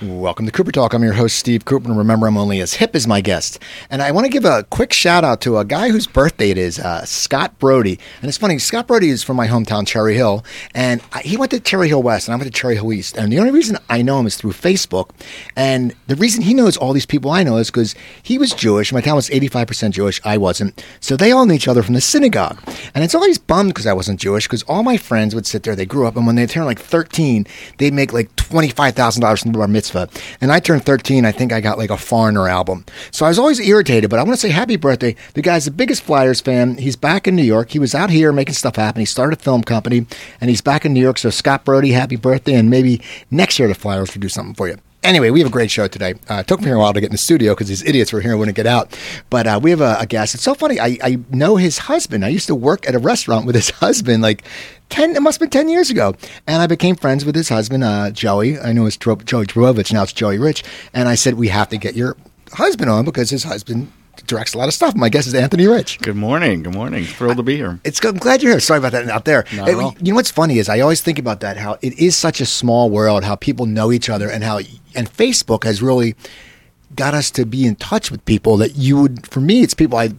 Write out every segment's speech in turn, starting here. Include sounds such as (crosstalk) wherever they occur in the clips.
Welcome to Cooper Talk. I'm your host, Steve Cooper, and remember, I'm only as hip as my guest. And I want to give a quick shout out to a guy whose birthday it is, uh, Scott Brody. And it's funny, Scott Brody is from my hometown, Cherry Hill, and I, he went to Cherry Hill West, and I went to Cherry Hill East. And the only reason I know him is through Facebook. And the reason he knows all these people I know is because he was Jewish. My town was 85% Jewish. I wasn't. So they all knew each other from the synagogue. And it's always bummed because I wasn't Jewish, because all my friends would sit there, they grew up, and when they turned like 13, they'd make like $25,000 from the bar mitzvah. And I turned 13, I think I got like a Foreigner album. So I was always irritated, but I want to say happy birthday. The guy's the biggest Flyers fan. He's back in New York. He was out here making stuff happen. He started a film company, and he's back in New York. So Scott Brody, happy birthday, and maybe next year the Flyers will do something for you. Anyway, we have a great show today. Uh, it took me a while to get in the studio because these idiots were here and wouldn't get out. But uh, we have a, a guest. It's so funny. I, I know his husband. I used to work at a restaurant with his (laughs) husband like 10, it must have been 10 years ago. And I became friends with his husband, uh, Joey. I know it's Joey Drobovich. Now it's Joey Rich. And I said, we have to get your husband on because his husband directs a lot of stuff. My guest is Anthony Rich. Good morning. Good morning. Thrilled to be here. It's I'm glad you're here. Sorry about that out there. Not all. You know what's funny is I always think about that how it is such a small world, how people know each other, and how and Facebook has really got us to be in touch with people that you would. For me, it's people I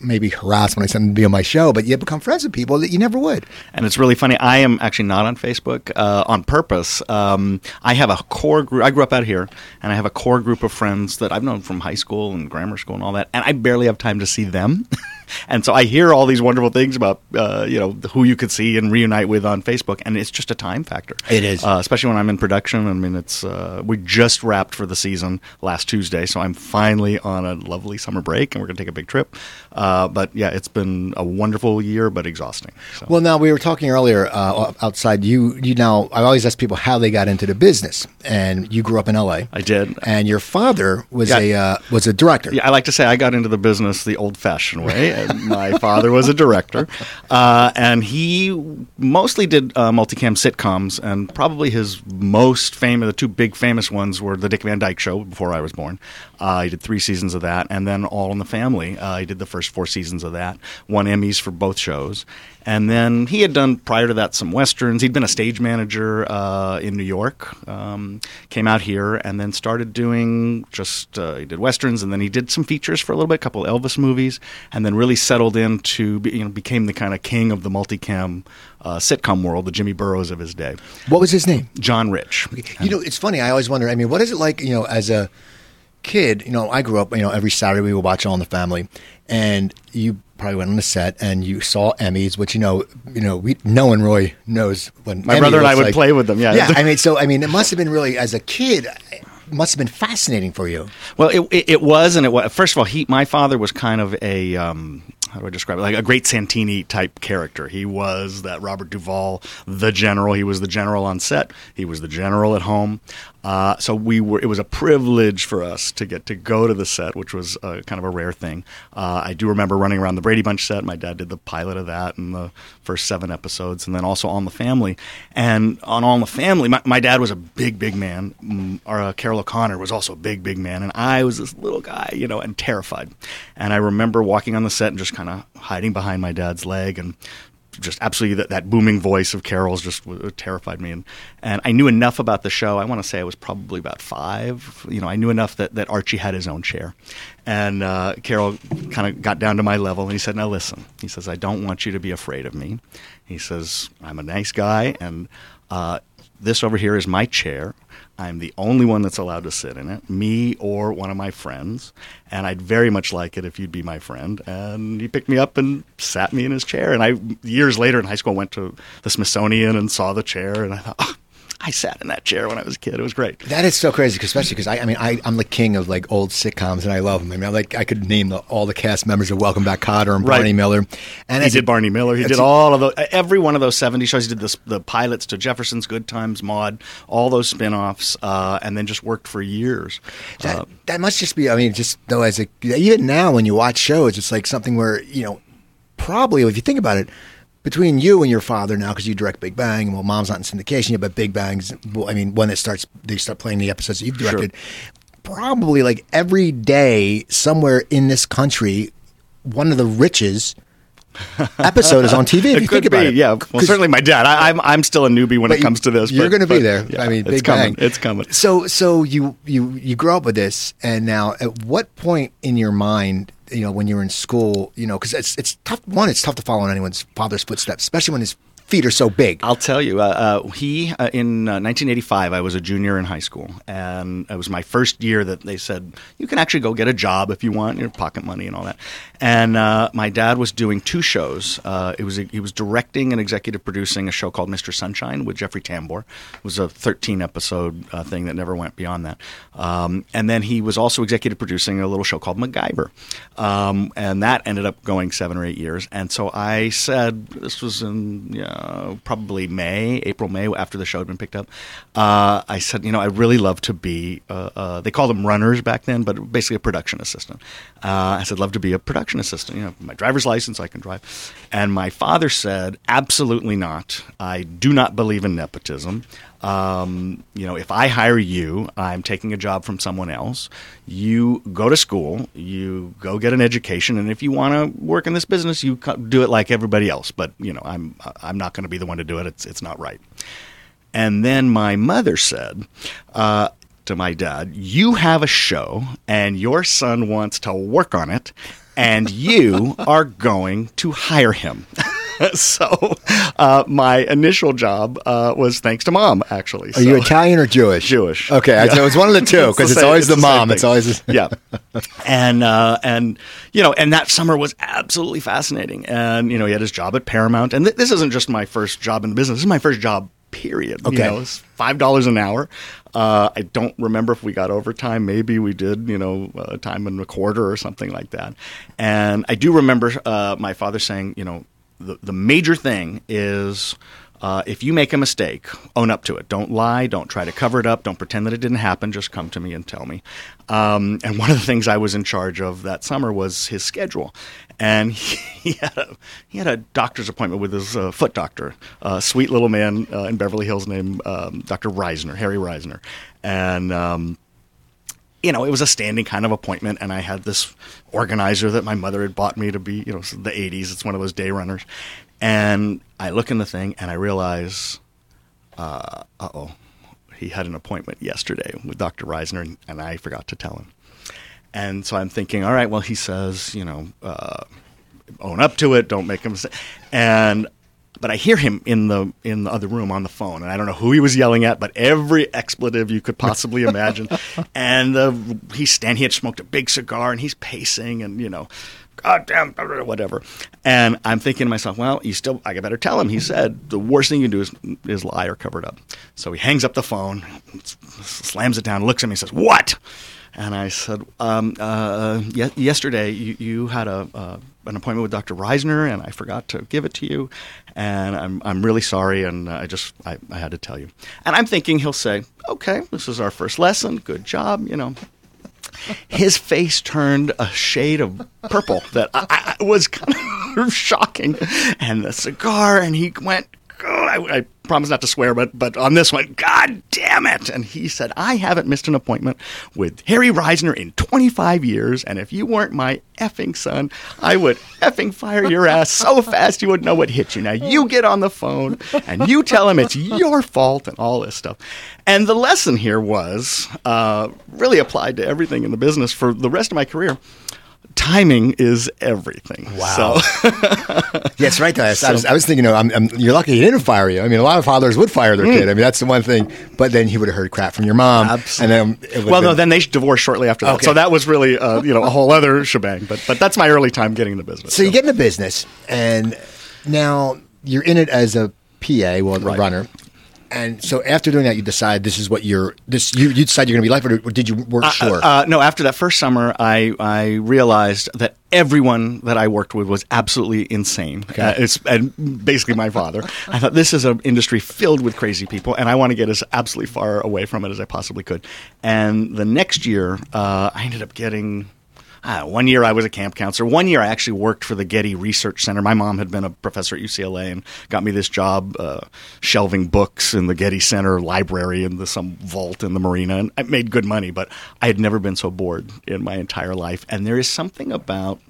maybe harass when I send them to be on my show, but you become friends with people that you never would. And it's really funny. I am actually not on Facebook uh, on purpose. Um, I have a core group. I grew up out here, and I have a core group of friends that I've known from high school and grammar school and all that. And I barely have time to see them. (laughs) and so I hear all these wonderful things about uh, you know who you could see and reunite with on Facebook, and it's just a time factor. It is, uh, especially when I'm in production. I mean, it's uh, we just wrapped for the season last Tuesday, so I'm finally on a lovely summer break, and we're going to take a big trip. Uh, but yeah, it's been a wonderful year, but exhausting. So. Well, now we were talking earlier uh, outside. You you now I always ask people how they got into the business, and you grew up in L.A. I did, and your father was Yeah. a uh, was a director. Yeah, I like to say I got into the business the old-fashioned way. My father was a director, uh, and he mostly did uh, multicam sitcoms. And probably his most famous, the two big famous ones, were the Dick Van Dyke Show before I was born. Uh, he did three seasons of that, and then All in the Family. Uh, he did the first four seasons of that. Won Emmys for both shows. And then he had done prior to that some westerns. He'd been a stage manager uh, in New York. Um, came out here and then started doing just uh, he did westerns and then he did some features for a little bit, a couple Elvis movies, and then really settled into be- you know became the kind of king of the multicam uh, sitcom world, the Jimmy Burrows of his day. What was his name? John Rich. You know, it's funny. I always wonder. I mean, what is it like? You know, as a kid, you know, I grew up. You know, every Saturday we would watch All in the Family, and you probably went on the set and you saw Emmys, which you know, you know, we no one really knows when My Emmy brother and I would like. play with them. Yeah, Yeah, I mean, so I mean, it must have been really as a kid. Must have been fascinating for you. Well, it, it, it was, and it was. First of all, he, my father was kind of a um, how do I describe it? Like a great Santini type character. He was that Robert Duvall, the general. He was the general on set. He was the general at home. Uh, so we were. It was a privilege for us to get to go to the set, which was uh, kind of a rare thing. Uh, I do remember running around the Brady Bunch set. My dad did the pilot of that and the first seven episodes, and then also On the Family. And on All in the Family, my, my dad was a big, big man. Mm, Our uh, Carroll O'Connor was also a big, big man, and I was this little guy, you know, and terrified. And I remember walking on the set and just kind of hiding behind my dad's leg and just absolutely that, that booming voice of Carroll's just w- terrified me. And, and I knew enough about the show. I want to say I was probably about five. You know, I knew enough that, that Archie had his own chair. And uh, Carroll kind of got down to my level and he said, Now listen, he says, I don't want you to be afraid of me. He says, I'm a nice guy and uh, this over here is my chair. I'm the only one that's allowed to sit in it, me or one of my friends. And I'd very much like it if you'd be my friend. And he picked me up and sat me in his chair. And I, years later in high school, went to the Smithsonian and saw the chair. And I thought, oh, I sat in that chair when I was a kid. It was great. That is so crazy, especially because I, I mean, I, I'm the king of like old sitcoms, and I love them. I mean, I like I could name the, all the cast members of Welcome Back, Kotter and Right. Barney Miller. And He did Barney Miller. He did all of those, every one of those 70 shows. He did the, the pilots to Jefferson's Good Times, Maude, all those spin offs, uh, and then just worked for years. That, Uh, that must just be. I mean, just though, as a even now when you watch shows, it's like something where you know, probably if you think about it, between you and your father now, because you direct Big Bang, and well, Mom's not in syndication yet, but Big Bang's. Well, I mean, when it starts, they start playing the episodes that you've Sure. directed. Probably like every day somewhere in this country, one of the riches (laughs) episode is on TV. If It you could think about be, it. yeah. Well, certainly my dad. I, I'm I'm still a newbie when it comes to this. You're going to be there. yeah, I mean, it's big coming. bang. It's coming. So, so you you you grow up with this, and now at what point in your mind, you know, when you're in school, you know, because it's it's tough. One, it's tough to follow in anyone's father's footsteps, especially when his feet are so big. I'll tell you. Uh, uh, he uh, in uh, 1985, I was a junior in high school, and it was my first year that they said you can actually go get a job if you want, your pocket money and all that. And uh, my dad was doing two shows. Uh, it was he was directing and executive producing a show called Mr. Sunshine with Jeffrey Tambor. It was a 13 episode uh, thing that never went beyond that. Um, and then he was also executive producing a little show called MacGyver, um, and that ended up going seven or eight years. And so I said this was in. Yeah, uh, probably May, April, May, after the show had been picked up. Uh, I said, you know, I really love to be. Uh, uh, they called them runners back then, but basically a production assistant. Uh, I said, love to be a production assistant. You know, my driver's license, I can drive. And my father said, absolutely not. I do not believe in nepotism. Um, you know, if I hire you, I'm taking a job from someone else. You go to school, you go get an education, and if you want to work in this business, you do it like everybody else. But you know, I'm I'm not going to be the one to do it. It's it's not right. And then my mother said uh, to my dad, "You have a show, and your son wants to work on it, and you (laughs) are going to hire him." (laughs) (laughs) so uh, my initial job uh, was thanks to mom. Actually, Are you Italian or Jewish? Jewish. Okay, Yeah. so it's one of the (laughs) two because it's, same- always the, same mom. thing. It's always yeah, (laughs) and uh, and you know, and that summer was absolutely fascinating. And you know, he had his job at Paramount, and th- this isn't just my first job in the business. This is my first job. Period. Okay. You know, it's five dollars an hour. Uh, I don't remember if we got overtime. Maybe we did. You know, uh, time and a quarter or something like that. And I do remember uh, my father saying, you know, the the major thing is. Uh, if you make a mistake, own up to it. Don't lie. Don't try to cover it up. Don't pretend that it didn't happen. Just come to me and tell me. Um, and one of the things I was in charge of that summer was his schedule. And (laughs) he, had a he had a doctor's appointment with his uh, foot doctor, a sweet little man uh, in Beverly Hills named um, Dr. Reisner, Harry Reisner, and. Um, you know, it was a standing kind of appointment, and I had this organizer that my mother had bought me to be, you know, the 80s. It's one of those day runners. And I look in the thing and I realize, uh oh, he had an appointment yesterday with Dr. Reisner, and, I forgot to tell him. And so I'm thinking, all right, well, he says, you know, uh, own up to it, don't make a mistake. And but I hear him in the in the other room on the phone, and I don't know who he was yelling at, but every expletive you could possibly imagine. (laughs) and uh, he's standing, he had smoked a big cigar, and he's pacing, and you know, goddamn, whatever. And I'm thinking to myself, well, you still, I better tell him. He said the worst thing you can do is is lie or cover it up. So he hangs up the phone, slams it down, looks at me, and says, "What?" And I said, um, uh, ye- yesterday you, you had a uh, an appointment with Dr. Reisner, and I forgot to give it to you, and I'm I'm really sorry, and I just I, I had to tell you. And I'm thinking he'll say, okay, this is our first lesson, good job, you know. His face turned a shade of purple that I, I was kind of (laughs) shocking, and the cigar, and he went. "Oh," I, I promise not to swear, but but on this one, God damn it! And he said, "I haven't missed an appointment with Harry Reisner in 25 years, and if you weren't my effing son, I would effing fire your ass so fast you wouldn't know what hit you. Now you get on the phone and you tell him it's your fault and all this stuff." And the lesson here was uh, really applied to everything in the business for the rest of my career. Timing is everything. Wow. (laughs) So, Yeah, right. Though. I, was, I was- I was thinking, you know, I'm, I'm, you're lucky he didn't fire you. I mean, a lot of fathers would fire their kid. I mean, that's the one thing. But then he would have heard crap from your mom. Absolutely. And then well, no, then they divorced shortly after that. Okay. So that was really, uh, you know, a whole other shebang. But but that's my early time getting into business. So you get into business, and now you're in it as a PA, well, a Right. runner. And so after doing that, you decide this is what you're. This you, you decide you're going to be life, or did you work short? Uh, no, after that first summer, I I realized that everyone that I worked with was absolutely insane. Okay. Uh, it's and basically my father. I thought this is an industry filled with crazy people, and I want to get as absolutely far away from it as I possibly could. And the next year, uh, I ended up getting. Uh, one year I was a camp counselor. One year I actually worked for the Getty Research Center. My mom had been a professor at UCLA and got me this job uh, shelving books in the Getty Center library in the, some vault in the marina. And I made good money, but I had never been so bored in my entire life. And there is something about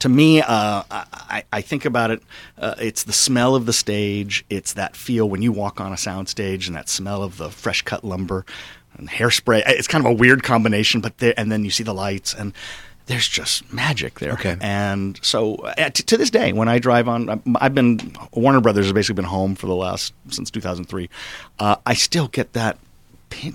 to me, uh, I, I, think about it. Uh, it's the smell of the stage. It's that feel when you walk on a sound stage, and that smell of the fresh cut lumber and hairspray. It's kind of a weird combination, but there, and then you see the lights, and there's just magic there. Okay. And so uh, t- to this day, when I drive on, I've been Warner Brothers has basically been home for the last since 2003. Uh, I still get that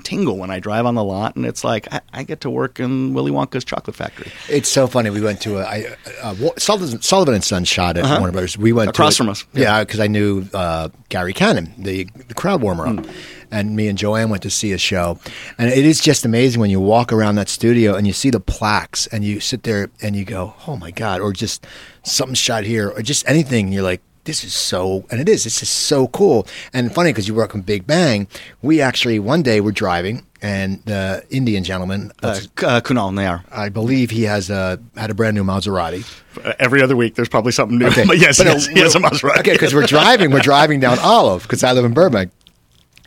tingle when I drive on the lot, and it's like I, I, get to work in Willy Wonka's chocolate factory. It's so funny. We went to a, I, uh, Sullivan, Sullivan and Son shot at uh-huh. Warner Brothers. We went across from us. Yeah, because yeah, I knew uh, Gary Cannon, the, the crowd warmer up. Mm. And me and Joanne went to see a show, and it is just amazing when you walk around that studio and you see the plaques, and you sit there and you go, "Oh my god!" or just something shot here, or just anything. And you're like, this is so, and it is, this is so cool. And funny because you work on Big Bang. We actually, one day we're driving and the Indian gentleman, uh, uh, Kunal Nayyar, I believe he has a, had a brand new Maserati. Uh, every other week there's probably something new. Okay. but (laughs) yes, but yes, no, he has a Maserati. Okay, because we're driving, we're driving down (laughs) Olive because I live in Burbank.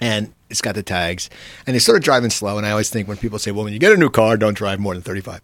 And it's got the tags, and they sort of driving slow. And I always think when people say, "Well, when you get a new car, don't drive more than 35."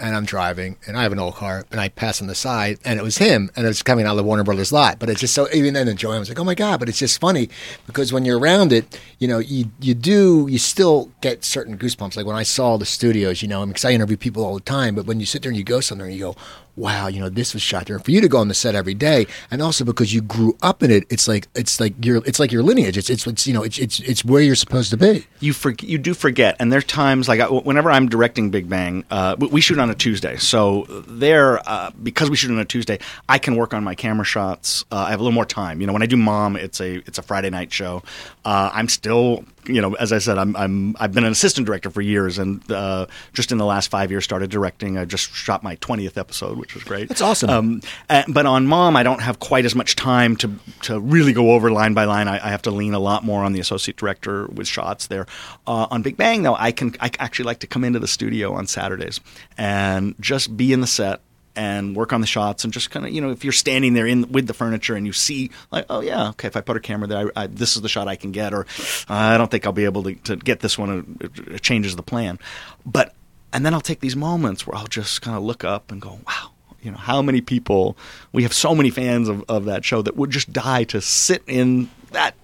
and I'm driving, and I have an old car, and I pass on the side, and it was him, and it was coming out of the Warner Brothers lot. But it's just so even then, Joanne was like, "Oh my god!" But it's just funny because when you're around it, you know, you you do you still get certain goosebumps. Like when I saw the studios, you know, I because I interview people all the time, but when you sit there and you go somewhere and you go, wow, you know, this was shot there. And for you to go on the set every day, and also because you grew up in it, it's like it's like your it's like your lineage. It's it's, it's you know it's, it's it's where you're supposed to be. You for, you do forget, and there's times like I, whenever I'm directing Big Bang, uh, we shoot on a Tuesday, so there uh, because we shoot on a Tuesday, I can work on my camera shots. Uh, I have a little more time. You know, when I do Mom, it's a it's a Friday night show. Uh, I'm still you know, as I said, I'm, I'm I've been an assistant director for years, and uh, just in the last five years started directing. I just shot my twentieth episode, which was great. That's awesome. Um, and, but on Mom, I don't have quite as much time to to really go over line by line. I, I have to lean a lot more on the associate director with shots there. Uh, on Big Bang, though, I can I actually like to come into the studio on Saturdays and just be in the set and work on the shots and just kind of you know if you're standing there in with the furniture and you see like oh yeah okay if I put a camera there I, I, this is the shot I can get or I don't think I'll be able to, to get this one it, it changes the plan. But and then I'll take these moments where I'll just kind of look up and go wow you know how many people we have so many fans of, of that show that would just die to sit in that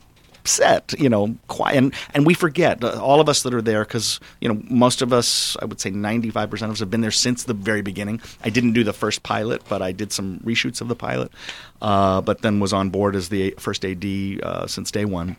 set, you know, quiet, and, and we forget uh, all of us that are there because you know most of us, I would say ninety five percent of us have been there since the very beginning. I didn't do the first pilot, but I did some reshoots of the pilot, uh, but then was on board as the first AD uh, since day one,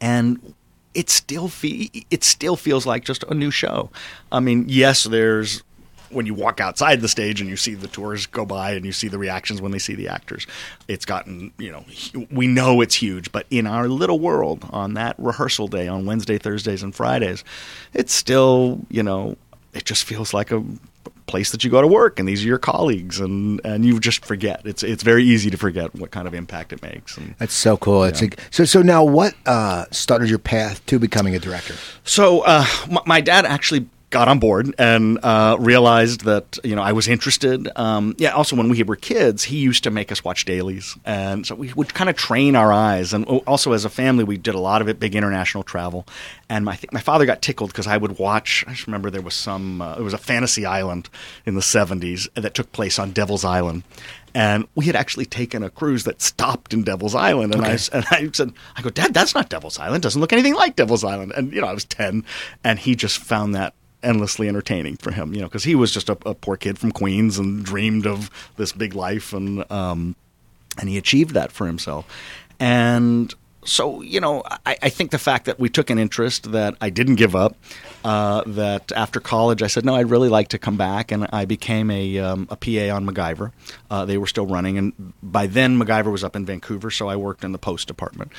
and it still fe- it still feels like just a new show. I mean, yes, there's when you walk outside the stage and you see the tours go by and you see the reactions when they see the actors, it's gotten, you know, we know it's huge, but in our little world on that rehearsal day on Wednesday, Thursdays, and Fridays, it's still, you know, it just feels like a place that you go to work and these are your colleagues and and you just forget. It's it's very easy to forget what kind of impact it makes and, that's so cool. It's like, so so now what uh, started your path to becoming a director? So uh, my, my, dad actually got on board and uh, realized that you know I was interested. Um, yeah. Also, when we were kids, he used to make us watch dailies, and so we would kind of train our eyes. And also, as a family, we did a lot of it, big international travel. And my my father got tickled because I would watch. I just remember there was some. Uh, it was a fantasy island in the '70s that took place on Devil's Island, and we had actually taken a cruise that stopped in Devil's Island. And, okay. I, and I said, I go, Dad, that's not Devil's Island. Doesn't look anything like Devil's Island. And, you know, I was 10. And he just found that endlessly entertaining for him, you know, because he was just a, a, poor kid from Queens and dreamed of this big life, and um, and he achieved that for himself. And so, you know, I, I, think the fact that we took an interest, that I didn't give up, uh, that after college I said, no, I'd really like to come back, and I became a, um, a PA on MacGyver. Uh, they were still running, and by then MacGyver was up in Vancouver, so I worked in the post department.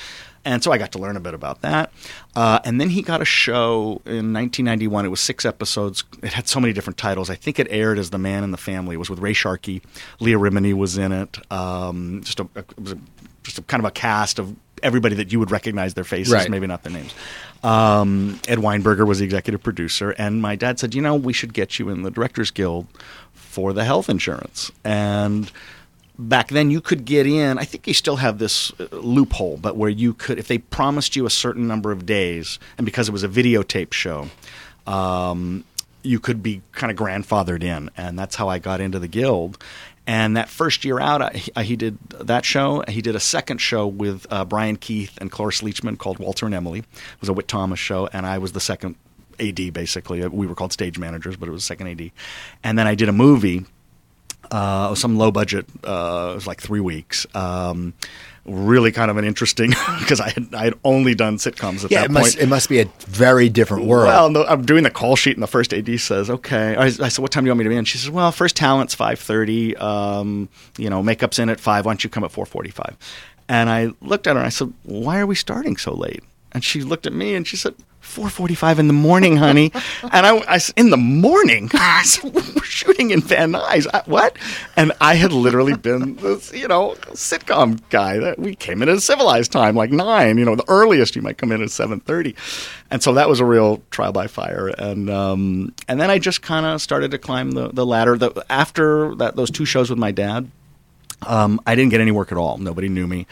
And so I got to learn a bit about that. Uh, and then he got a show in 1991. It was six episodes. It had so many different titles. I think it aired as The Man in the Family. It was with Ray Sharkey. Leah Remini was in it. Um, just a, a, it was a, just a kind of a cast of everybody that you would recognize their faces, right. maybe not their names. Um, Ed Weinberger was the executive producer, and my dad said, "You know, we should get you in the Directors Guild for the health insurance." And back then, you could get in. I think you still have this uh, loophole, but where you could, if they promised you a certain number of days, and because it was a videotape show. Um, you could be kind of grandfathered in, and that's how I got into the guild And that first year out, I, I- he did that show. He did a second show with uh, Brian Keith and Cloris Leachman called Walter and Emily. It was a Witt Thomas show, and I was the second AD basically. We were called stage managers, but it was second AD. And then I did a movie uh, some low budget. Uh, it was like three weeks. Um, really kind of an interesting (laughs) because I had I had only done sitcoms at Yeah, that it must point. it must be a very different world. Well, no, I'm doing the call sheet, and the first AD says, "Okay." I, I said, "What time do you want me to be in?" She says, "Well, first talent's five thirty. Um, you know, makeup's in at five. Why don't you come at four forty-five? And I looked at her and I said, "Why are we starting so late?" And she looked at me and she said, 4:45 in the morning, honey." (laughs) and I, I "In the morning?" (laughs) I said, "We're shooting in Van Nuys. I, what?" And I had literally been this, you know, sitcom guy that we came in at a civilized time, like nine. You know, the earliest you might come in at 7:30, and so that was a real trial by fire. And um, and then I just kind of started to climb the the ladder. The, after that, those two shows with my dad, um, I didn't get any work at all. Nobody knew me.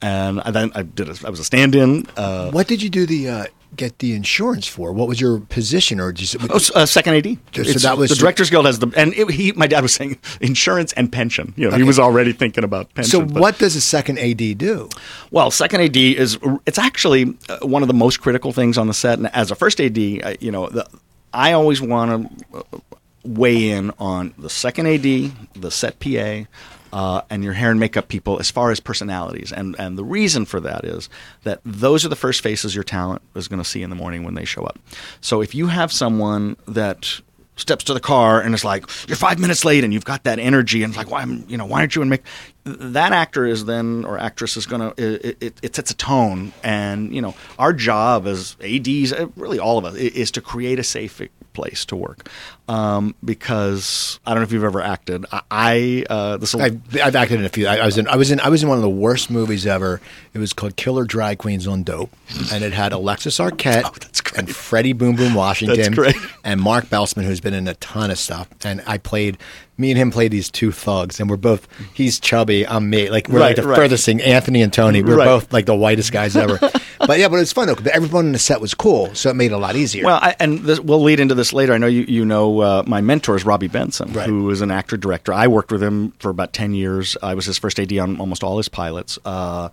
And I then I did. A, I was a stand-in. Uh, what did you do the uh, get the insurance for? What was your position, or just Oh, uh, second AD. So It's- that was- the Directors Guild has the and it, he. My dad was saying insurance and pension. You know, he was already thinking about pension. so? but- What does a second AD do? Well, second AD is it's actually uh, one of the most critical things on the set. And as a first AD, uh, you know, the, I always want to weigh in on the second AD, the set PA. Uh, and your hair and makeup people, as far as personalities, and and the reason for that is that those are the first faces your talent is going to see in the morning when they show up. So if you have someone that steps to the car and is like, "You're five minutes late," and you've got that energy, and it's like, "Why, am you know, why aren't you in make?" That actor is then or actress is gonna it, it, it sets a tone, and you know, our job as ads, uh, really all of us, is to create a safe place to work, um, because I don't know if you've ever acted. I, I uh, this I've, I've acted in a few. I, I was in. I was in. I was in one of the worst movies ever. It was called Killer Drag Queens on Dope, and it had Alexis Arquette (laughs) Oh. And Freddie Boom Boom (laughs) Washington and Mark Belsman, who's been in a ton of stuff. And I played. Me and him played these two thugs, and we're both. He's chubby. I'm me. Like we're Right, like the right. furthest thing. Anthony and Tony. We're Right. both like the whitest guys ever. (laughs) but yeah, but it's fun though. Everyone in the set was cool, so it made it a lot easier. Well, I, and this, we'll lead into this later. I know you, you know uh, my mentor is Robby Benson, who is an actor director. I worked with him for about ten years. I was his first AD on almost all his pilots, uh,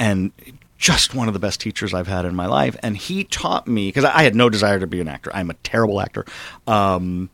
and just one of the best teachers I've had in my life. And he taught me because I had no desire to be an actor. I'm a terrible actor. Um,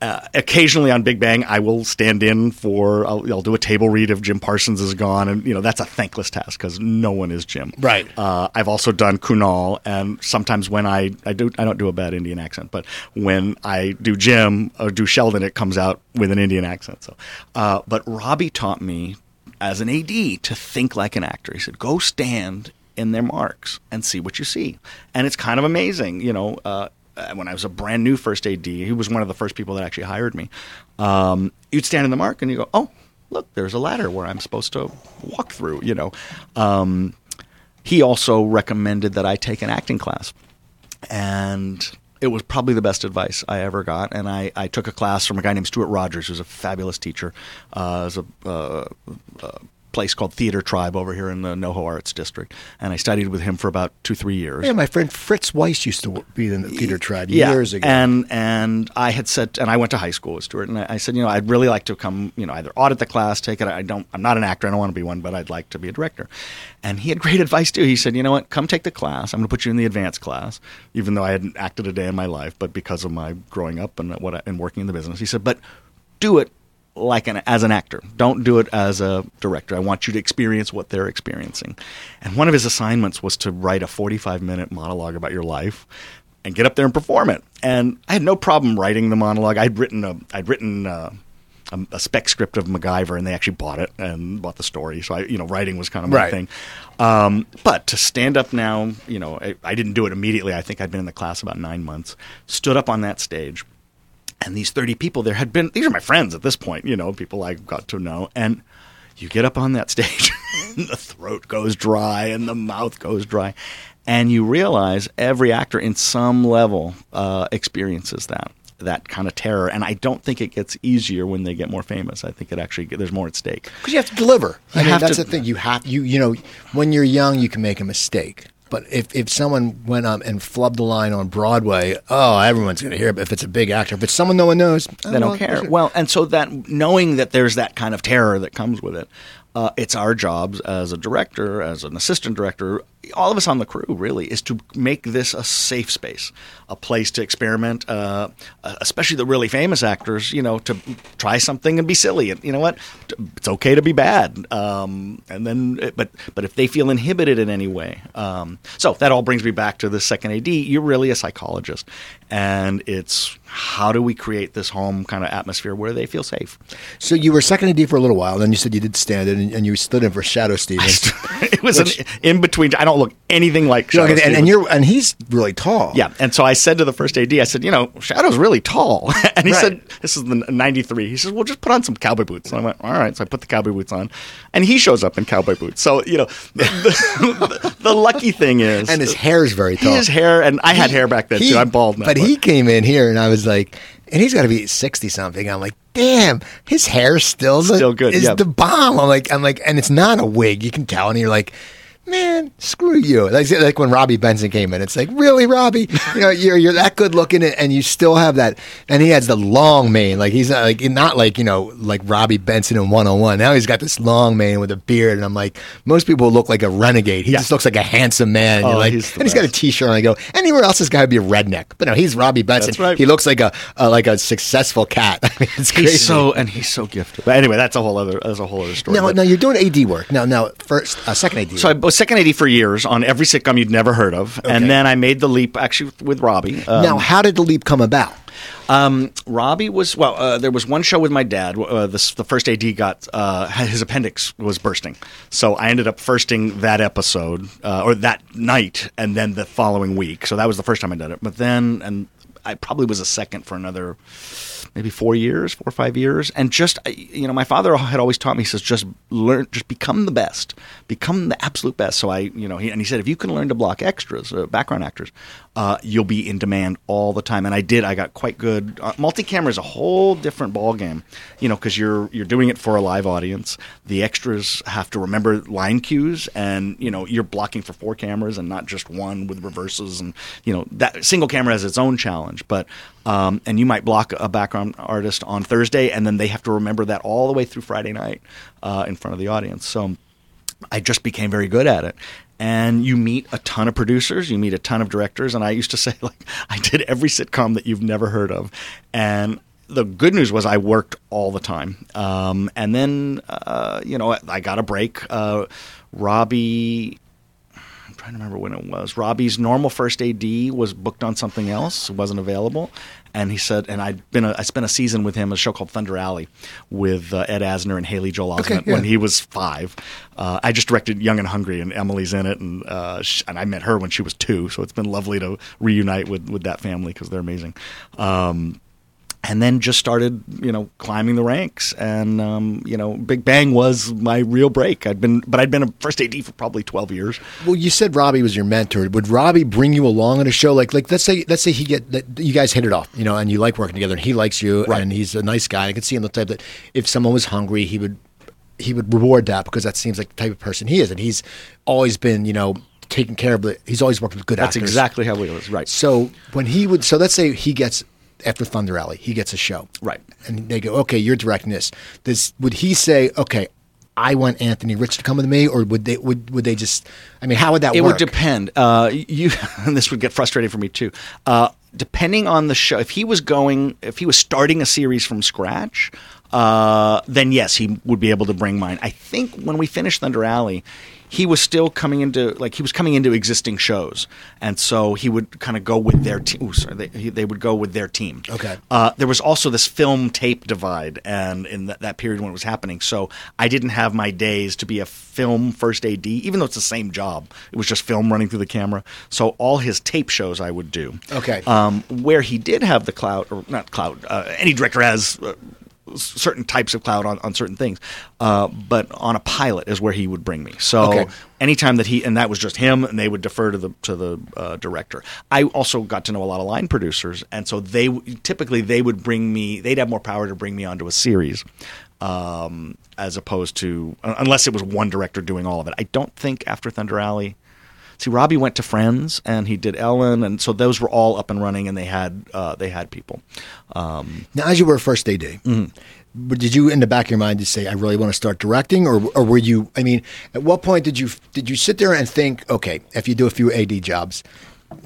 uh, occasionally on Big Bang, I will stand in for. I'll, I'll do a table read if Jim Parsons is gone, and you know that's a thankless task because no one is Jim. Right. Uh, I've also done Kunal, and sometimes when I I do I don't do a bad Indian accent, but when I do Jim or do Sheldon, it comes out with an Indian accent. So, uh, but Robby taught me as an AD to think like an actor. He said, "Go stand in their marks and see what you see," and it's kind of amazing, you know. Uh, uh, when I was a brand new first AD, he was one of the first people that actually hired me. Um, you'd stand in the mark and you go, "Oh, look, there's a ladder where I'm supposed to walk through," you know. Um, he also recommended that I take an acting class. And it was probably the best advice I ever got. And I, I took a class from a guy named Stuart Rogers, who's a fabulous teacher. Uh, there's a, uh, a place called Theater Tribe over here in the NoHo Arts District. And I studied with him for about two, three years. yeah, my friend Fritz Weiss used to be in the theater tribe Yeah, years ago. And and I had said, and I went to high school with Stuart, and I, I said, you know, I'd really like to come, you know, either audit the class, take it. I don't, I'm not an actor, I don't want to be one, but I'd like to be a director. And he had great (laughs) advice too. He said, you know what, come take the class. I'm going to put you in the advanced class, even though I hadn't acted a day in my life, but because of my growing up and what I, and working in the business, he said, but do it like an as an actor. Don't do it as a director. I want you to experience what they're experiencing. And one of his assignments was to write a 45 minute monologue about your life and get up there and perform it. And I had no problem writing the monologue. I'd written a I'd written uh, a, a spec script of MacGyver, and they actually bought it and bought the story. So I, you know, writing was kind of my Right. thing. Um, but to stand up now, you know, I, I didn't do it immediately. I think I'd been in the class about nine months. Stood up on that stage and these 30 people there had been these are my friends at this point you know people i got to know. And you get up on that (laughs) stage and the throat goes dry and the mouth goes dry and you realize every actor in some level uh, experiences that that kind of terror. And i don't think it gets easier when they get more famous. I think it actually there's more at stake. Because you have to deliver. I mean, that's to- the thing. You have you you know when you're young, you can make a mistake, But if, if someone went up and flubbed the line on Broadway, oh, everyone's going to hear it. If it's a big actor, if it's someone no one knows, oh, they don't well, care. Well, and so that knowing that there's that kind of terror that comes with it, uh, it's our jobs as a director, as an assistant director, all of us on the crew really is to make this a safe space, a place to experiment, uh, especially the really famous actors. You know, to try something and be silly, and you know what, it's okay to be bad. Um, and then, but but if they feel inhibited in any way, um, so that all brings me back to the second AD. You're really a psychologist, and it's how do we create this home kind of atmosphere where they feel safe. So you were second AD for a little while, and then you said you did stand in, and, you stood in for Shadoe Stevens. (laughs) it was which, an in between. I don't look anything like Shadoe. Okay, and, and, you're and he's really tall. Yeah, and so I said to the first AD, I said, you know, Shadoe's really tall, (laughs) and he right. said, this is the '93. He says, well, just put on some cowboy boots. And I went, all right. So I put the cowboy boots on, and he shows up in cowboy boots. So you know, (laughs) the, the, the lucky thing is, and his hair is very tall. His hair, and I had he, hair back then he, too. I'm bald now, but, but he came in here, and I was like and he's got to be sixty something. I'm like, damn, his hair still the, still good. Is the bomb? I'm like, I'm like, and it's not a wig. You can tell, and you're like, man, screw you. Like, like when Robby Benson came in, it's like, really, Robby? You know, you're you're that good looking, and you still have that. And he has the long mane. Like he's not like not like you know like Robby Benson in 101. Now he's got this long mane with a beard, and I'm like, most people look like a renegade. He yeah. just looks like a handsome man. Oh, like, he's and he's got a t-shirt, and I go, anywhere else, this guy would be a redneck. But no, he's Robby Benson. That's right. He looks like a, a like a successful cat. (laughs) I mean, it's crazy. He's so and he's so gifted. But anyway, that's a whole other that's a whole other story. Now, but, now you're doing AD work. Now, now first, uh, second AD. So work. I was second AD for years on every sitcom you'd never heard of, okay. and then I made the leap actually with Robbie. Um, now, how did the leap come about? Um, Robby was well. Uh, there was one show with my dad. Uh, this, the first AD got uh, his appendix was bursting, so I ended up firsting that episode uh, or that night, and then the following week. So that was the first time I did it. But then, and I probably was a second for another maybe four years, four or five years, and just you know, my father had always taught me. He says, just learn, just become the best, become the absolute best. So I, you know, he, and he said, if you can learn to block extras, uh, background actors, uh, you'll be in demand all the time. And I did. I got quite good. Uh, multi-camera is a whole different ball game, you know, because you're you're doing it for a live audience. The extras have to remember line cues, and you know, you're blocking for four cameras and not just one with reverses. And you know, that single camera has its own challenge, but um, and you might block a background artist on Thursday, and then they have to remember that all the way through Friday night uh, in front of the audience. So I just became very good at it. And you meet a ton of producers, you meet a ton of directors, and I used to (laughs) say like I did every sitcom that you've never heard of, and the good news was I worked all the time. Um, and then, uh, you know, I got a break. Uh, Robby trying to remember when it was. Robby's normal first AD was booked on something else, wasn't available, and he said, and I'd been a, I spent a season with him, a show called Thunder Alley, with uh, Ed Asner and Haley Joel Osment okay, yeah. when he was five. Uh, I just directed Young and Hungry, and Emily's in it, and uh, she, and I met her when she was two, so it's been lovely to reunite with with that family because they're amazing. Um, and then just started, you know, climbing the ranks. And um, you know, Big Bang was my real break. I'd been, but I'd been a first AD for probably twelve years. Well, you said Robby was your mentor. Would Robby bring you along on a show? Like, like let's say, let's say he get that you guys hit it off, you know, and you like working together, and he likes you, right. and he's a nice guy. I could see him the type that if someone was hungry, he would he would reward that because that seems like the type of person he is, and he's always been, you know, taking care of the. He's always worked with good That's actors. exactly how it was. Right. So when he would, so let's say he gets after Thunder Alley, he gets a show. Right. And they go, okay, you're directing this. This would he say, okay, I want Anthony Rich to come with me, or would they would would they just? I mean, how would that work? it work? would depend. Uh, you (laughs) and this would get frustrating for me too. Uh, depending on the show, if he was going, if he was starting a series from scratch, uh, then yes, he would be able to bring mine. I think when we finished Thunder Alley, he was still coming into like he was coming into existing shows, and so he would kind of go with their team. Sorry, they, they, would go with their team. Okay. Uh, there was also this film tape divide, and in that, that period when it was happening, so I didn't have my days to be a film first AD, even though it's the same job. It was just film running through the camera. So all his tape shows I would do. Okay. Um, where he did have the clout, or not clout, uh, any director has uh, certain types of cloud on, on certain things. Uh, but on a pilot is where he would bring me. So okay. anytime that he and that was just him, and they would defer to the to the uh, director. I also got to know a lot of line producers, and so they typically they would bring me. They'd have more power to bring me onto a series. Um, as opposed to unless it was one director doing all of it. I don't think after Thunder Alley see, Robby went to Friends and he did Ellen, and so those were all up and running, and they had uh, they had people. Um, Now, as you were a first AD, Mm-hmm. but did you in the back of your mind to say, "I really want to start directing," or, or were you? I mean, at what point did you did you sit there and think, okay, if you do a few AD jobs,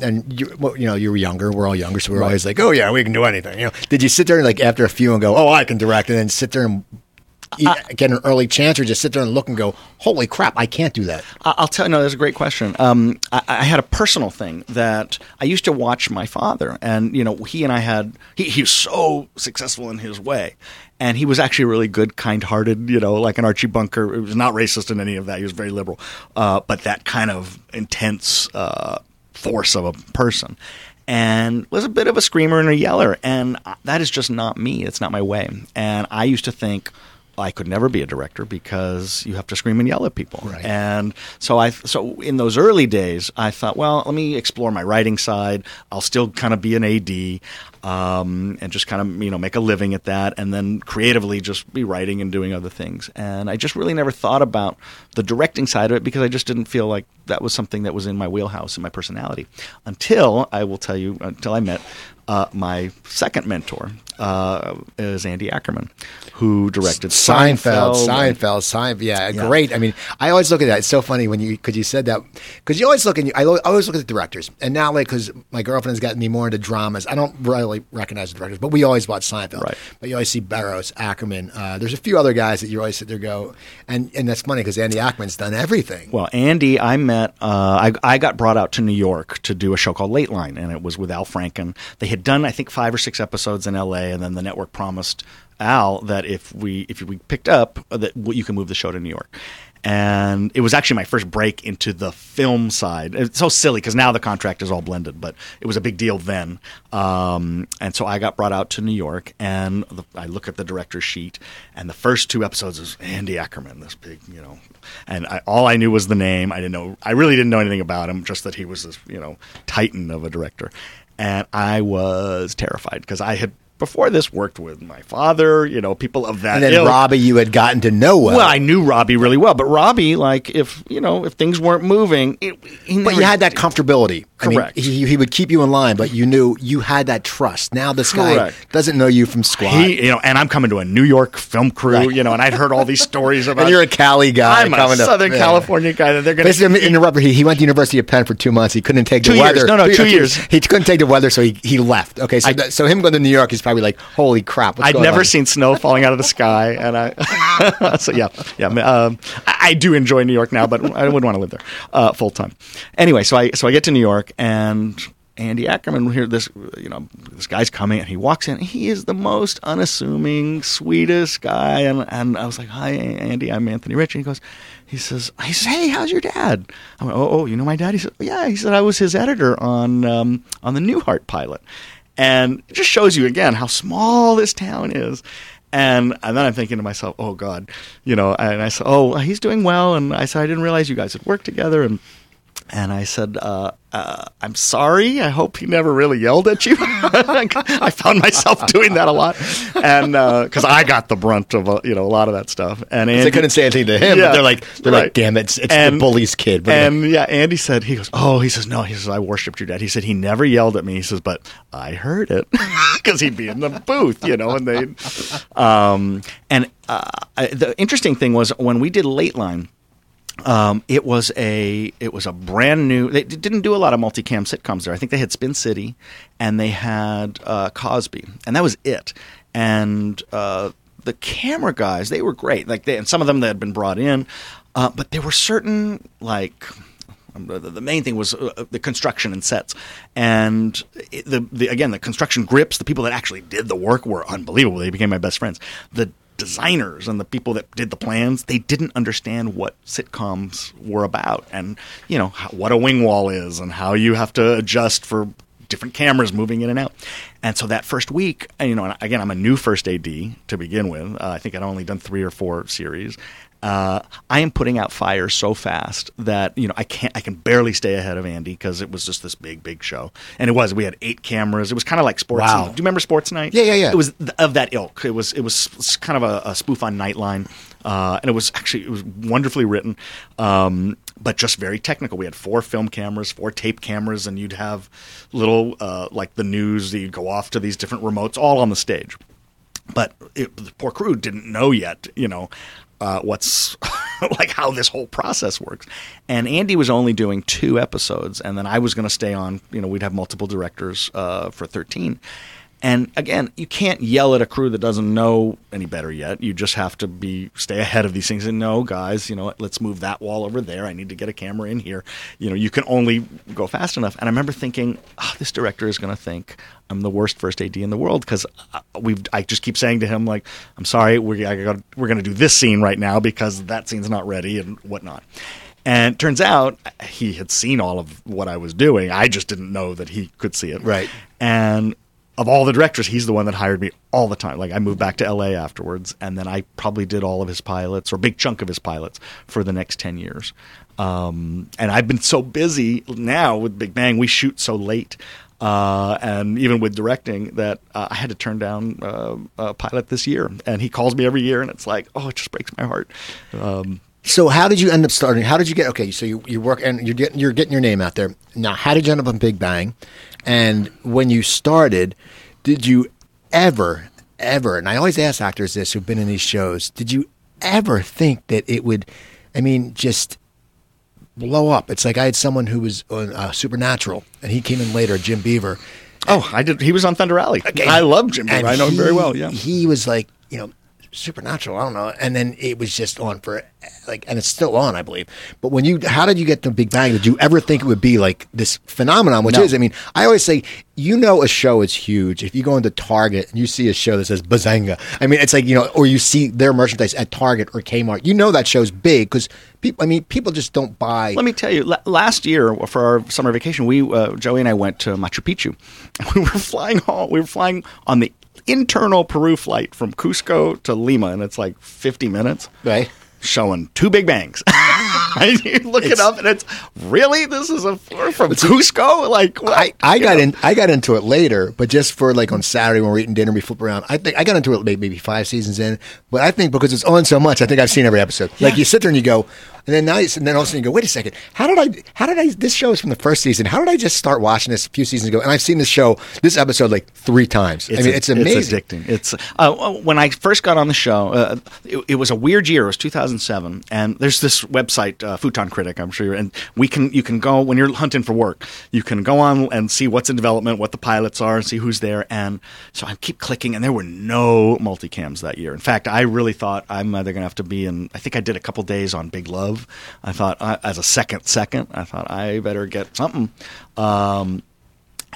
and you, well, you know, you were younger, we're all younger, so we we're always like, oh yeah, we can do anything. You know, did you sit there and like after a few and go, oh, I can direct, and then sit there and Get an early chance, or just sit there and look and go, holy crap, I can't do that. I'll tell you. No, that's a great question. Um, I, I had a personal thing that I used to watch my father, and you know, he and I had. He, he was so successful in his way, and he was actually really good, kind-hearted. You know, like an Archie Bunker. He was not racist in any of that. He was very liberal, uh, but that kind of intense uh, force of a person. And was a bit of a screamer and a yeller, and that is just not me. It's not my way. And I used to think, I could never be a director because you have to scream and yell at people. Right. And so I so in those early days I thought, well, let me explore my writing side. I'll still kind of be an AD um, and just kind of you know make a living at that, and then creatively just be writing and doing other things. And I just really never thought about the directing side of it because I just didn't feel like that was something that was in my wheelhouse and my personality. Until I will tell you, until I met uh, my second mentor uh, is Andy Ackerman, who directed Seinfeld, Seinfeld. Seinfeld, Seinfeld. Yeah, great. I mean, I always look at that. It's so funny when you because you said that because you always look at I always look at the directors, and now like because my girlfriend has gotten me more into dramas, I don't really recognize the directors, but we always watch Seinfeld. Right. But you always see Burrows, Ackerman. Uh, there's a few other guys that you always sit there and go, and and that's funny because Andy Ackerman's done everything. Well, Andy, I met. Uh, I, I got brought out to New York to do a show called Late Line, and it was with Al Franken. They had done, I think, five or six episodes in L.A., and then the network promised Al that if we if we picked up, uh, that you can move the show to New York. And it was actually my first break into the film side. It's so silly because now the contract is all blended, but it was a big deal then. Um, and so I got brought out to New York, and the, I look at the director's sheet, and the first two episodes is Andy Ackerman, this big, you know, and I, all I knew was the name. I didn't know, I really didn't know anything about him, just that he was this, you know, titan of a director. And I was terrified because I had before this worked with my father, you know, people of that And then ilk. Robby, you had gotten to know well. Well, I knew Robby really well, but Robby, like, if you know, if things weren't moving, it, he but you had that comfortability. Correct. I mean, he, he would keep you in line, but you knew you had that trust. Now this guy Correct. doesn't know you from squat. He, you know, and I'm coming to a New York film crew, Right. you know, and I'd heard all these stories (laughs) about. and you're a Cali guy. I'm a coming to- Southern yeah. California guy that they're going to I'm. He, he went to the University of Penn for two months. He couldn't take Two the years. weather. No, no, two okay, years. He couldn't take the weather, so he, he left. Okay, so I- so him going to New York is probably like, holy crap! What's I'd never on? seen snow falling out of the sky, and I, (laughs) so yeah, yeah. Um, I, I do enjoy New York now, but I wouldn't want to live there uh, full time. Anyway, so I so I get to New York, and Andy Ackerman here. This you know this guy's coming, and he walks in. He is the most unassuming, sweetest guy, and and I was like, "Hi, Andy. I'm Anthony Rich." And he goes, he says, "I says, hey, how's your dad?" I went, "Oh, oh, you know my dad?" He said, "Yeah." He said, "I was his editor on um, on the Newhart pilot." And it just shows you again how small this town is. And, and then I'm thinking to myself, oh God, you know, and I said, oh, he's doing well. And I said, I didn't realize you guys had worked together. And, and I said, uh, uh, I'm sorry. I hope he never really yelled at you. (laughs) I found myself doing that a lot. And, uh 'cause cause I got the brunt of, uh, you know, a lot of that stuff. And They couldn't say anything to him. Yeah, but they're like, they're right. like, damn it, it's, it's And- the bully's kid. But and yeah, Andy said he goes, oh, he says no, he says I worshipped your dad. He said he never yelled at me. He says, but I heard it (laughs) because he'd be in the booth, you know, and they, um, and uh, I, the interesting thing was when we did Late Line. Um, it was a it was a brand new. They didn't do a lot of multicam sitcoms there. I think they had Spin City, and they had uh, Cosby, and that was it. And uh, the camera guys, they were great. Like they, and some of them that had been brought in, uh, but there were certain like um, the, main thing was uh, the construction and sets, and the, the again the construction grips. The people that actually did the work were unbelievable. They became my best friends. The designers and the people that did the plans they didn't understand what sitcoms were about. And you know how, what a wing wall is and how you have to adjust for different cameras moving in and out. And so that first week you know again i'm a new first ad to begin with. Uh, i think i'd only done three or four series uh, I am putting out fires so fast that you know I can't. I can barely stay ahead of Andy because it was just this big, big show, and it was. We had eight cameras. It was kind of like sports. Wow. Night. Do you remember Sports Night? Yeah, yeah, yeah. It was th- of that ilk. It was. It was kind of a, a spoof on Nightline, uh, and it was actually it was wonderfully written. Um, but just very technical. We had four film cameras, four tape cameras, and you'd have little uh, like the news. That you'd go off to these different remotes, all on the stage. But it, the poor crew didn't know yet, you know, uh, what's (laughs) like how this whole process works. And Andy was only doing two episodes, and then I was going to stay on. You know, we'd have multiple directors uh, for thirteen. And again, you can't yell at a crew that doesn't know any better yet. You just have to be stay ahead of these things and know, guys, you know, let's move that wall over there. I need to get a camera in here. You know, you can only go fast enough. And I remember thinking, oh, this director is going to think I'm the worst first AD in the world because uh, we've. I just keep saying to him like, I'm sorry, we I got we're going to do this scene right now because that scene's not ready and whatnot. And it turns out he had seen all of what I was doing. I just didn't know that he could see it. Right. And of all the directors, he's the one that hired me all the time. Like I moved back to LA afterwards, and then I probably did all of his pilots or a big chunk of his pilots for the next ten years. Um, and I've been so busy now with Big Bang. We shoot so late, uh, and even with directing, that uh, I had to turn down uh, a pilot this year. And he calls me every year, and it's like, oh, it just breaks my heart. Um, So how did you end up starting? How did you get? Okay, so you, you work and you're getting you're getting your name out there. Now, how did you end up on Big Bang? And when you started, did you ever, ever? And I always ask actors this who've been in these shows: Did you ever think that it would? I mean, just blow up. It's like I had someone who was on uh, Supernatural, and he came in later, Jim Beaver. oh, I did. He was on Thunder Alley. I love Jim. Beaver. I know him very well. Yeah. He was like, you know, supernatural. I don't know. And then it was just on for like, and it's still on, I believe. But when you, how did you get the Big Bang? Did you ever think it would be like this phenomenon? Which No. is, I mean, I always say, you know, a show is huge if you go into Target and you see a show that says Bazinga. I mean, it's like you know, or you see their merchandise at Target or Kmart. You know that show's big because people. I mean, people just don't buy. Let me tell you, la- last year for our summer vacation, we uh, Joey and I went to Machu Picchu. (laughs) We were flying all, we were flying on the internal Peru flight from Cusco to Lima, and it's like 50 minutes. Right. Showing two Big Bangs. (laughs) You look it up, and it's really this is a floor from Cusco. Like what? I, I got know? in I got into it later, but just for like on Saturday when we're eating dinner, we flip around. I think I got into it maybe, maybe five seasons in, but I think because it's on so much, I think I've seen every episode. Like you sit there and you go, and then now you, and then all of a sudden you go, wait a second, how did I? How did I? This show is from the first season. How did I just start watching this a few seasons ago? And I've seen this show, this episode, like three times. I mean, a- it's amazing. It's addicting. It's uh, when I first got on the show. Uh, it, it was a weird year. It was 2007, and there's this website, uh, Futon Critic. I'm sure, you're, and we can you can go when you're hunting for work. You can go on and see what's in development, what the pilots are, and see who's there. And so I keep clicking, and there were no multicams that year. In fact, I really thought I'm either going to have to be in. I think I did a couple days on Big Love. I thought uh, as a second second, I thought I better get something. Um,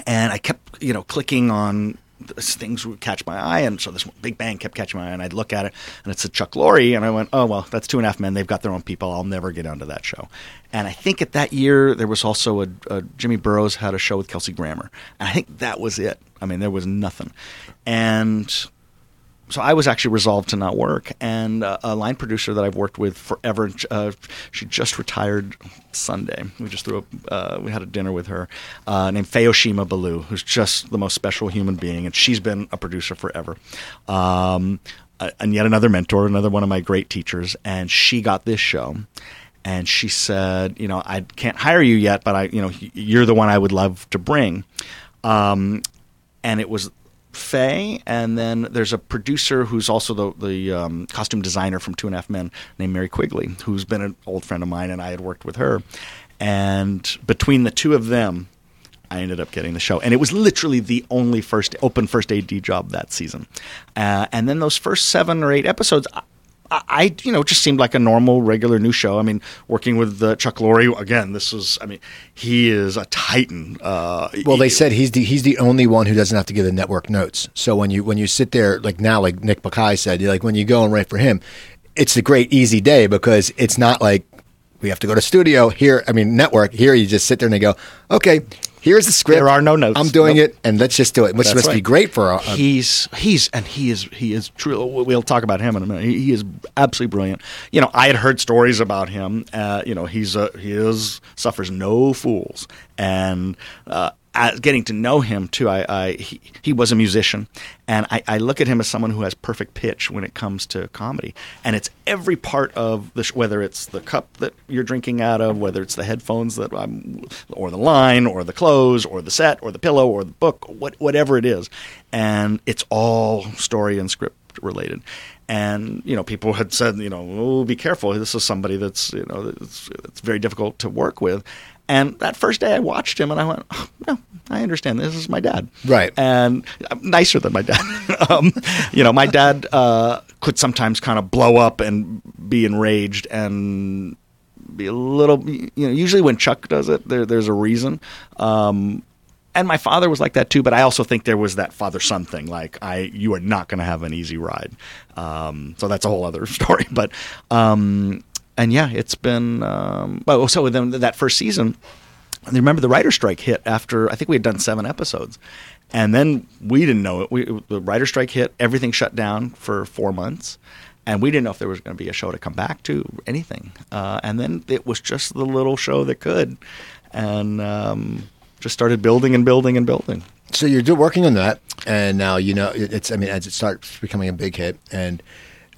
and I kept you know clicking on things would catch my eye, and so this Big Bang kept catching my eye, and I'd look at it, and it's a Chuck Lorre, and I went, oh well, that's Two and a Half Men. They've got their own people. I'll never get onto that show. And I think at that year there was also a, a Jimmy Burrows had a show with Kelsey Grammer, and I think that was it. I mean, there was nothing, and so I was actually resolved to not work. And uh, a line producer that I've worked with forever, uh, she just retired Sunday. We just threw a, uh, we had a dinner with her uh, named Faye Oshima Belyeu, who's just the most special human being, and she's been a producer forever. Um, and yet another mentor, another one of my great teachers, and she got this show. And she said, you know, I can't hire you yet, but I, you know, you're the one I would love to bring. Um, and it was Faye, and then there's a producer who's also the the um, costume designer from Two and a Half Men named Mary Quigley, who's been an old friend of mine, and I had worked with her. And between the two of them, I ended up getting the show, and it was literally the only first open first AD job that season. Uh, and then those first seven or eight episodes. I, you know, it just seemed like a normal, regular new show. I mean, working with uh, Chuck Lorre again. This is, I mean, he is a titan. Uh, Well, they he- said he's the he's the only one who doesn't have to give the network notes. So when you when you sit there like now, like Nick Bakay said, like when you go and write for him, it's a great easy day because it's not like we have to go to studio here. I mean, network here. You just sit there and they go, okay, here's the script. There are no notes. I'm doing Nope. it, and let's just do it. Which That's must be great for a, a he's he's and he is he is true. We'll talk about him in a minute. He, he is absolutely brilliant. You know, I had heard stories about him. Uh, you know, he's a he is suffers no fools, and uh, as getting to know him too, I, I he, he, was a musician, and I, I, look at him as someone who has perfect pitch when it comes to comedy, and it's every part of the sh- whether it's the cup that you're drinking out of, whether it's the headphones that I'm, or the line, or the clothes, or the set, or the pillow, or the book, what, whatever it is, and it's all story and script related. And you know, people had said, you know, oh, be careful. This is somebody that's you know, it's very difficult to work with. And that first day I watched him and I went, oh, no, I understand. This is my dad. Right. And nicer than my dad. (laughs) um, you know, my dad uh, could sometimes kind of blow up and be enraged and be a little, you know, usually when Chuck does it, there, there's a reason. Um, and my father was like that too, but I also think there was that father son thing. Like, I, you are not going to have an easy ride. Um, so that's a whole other (laughs) story. But, um, and yeah, it's been. Um, well, so then that first season, I remember the writer strike hit after I think we had done seven episodes, and then we didn't know it. We, the writer strike hit, everything shut down for four months, and we didn't know if there was going to be a show to come back to, anything. Uh, and then it was just the little show that could, and um, just started building and building and building. So you're working on that, and now you know it's. I mean, as it starts becoming a big hit, and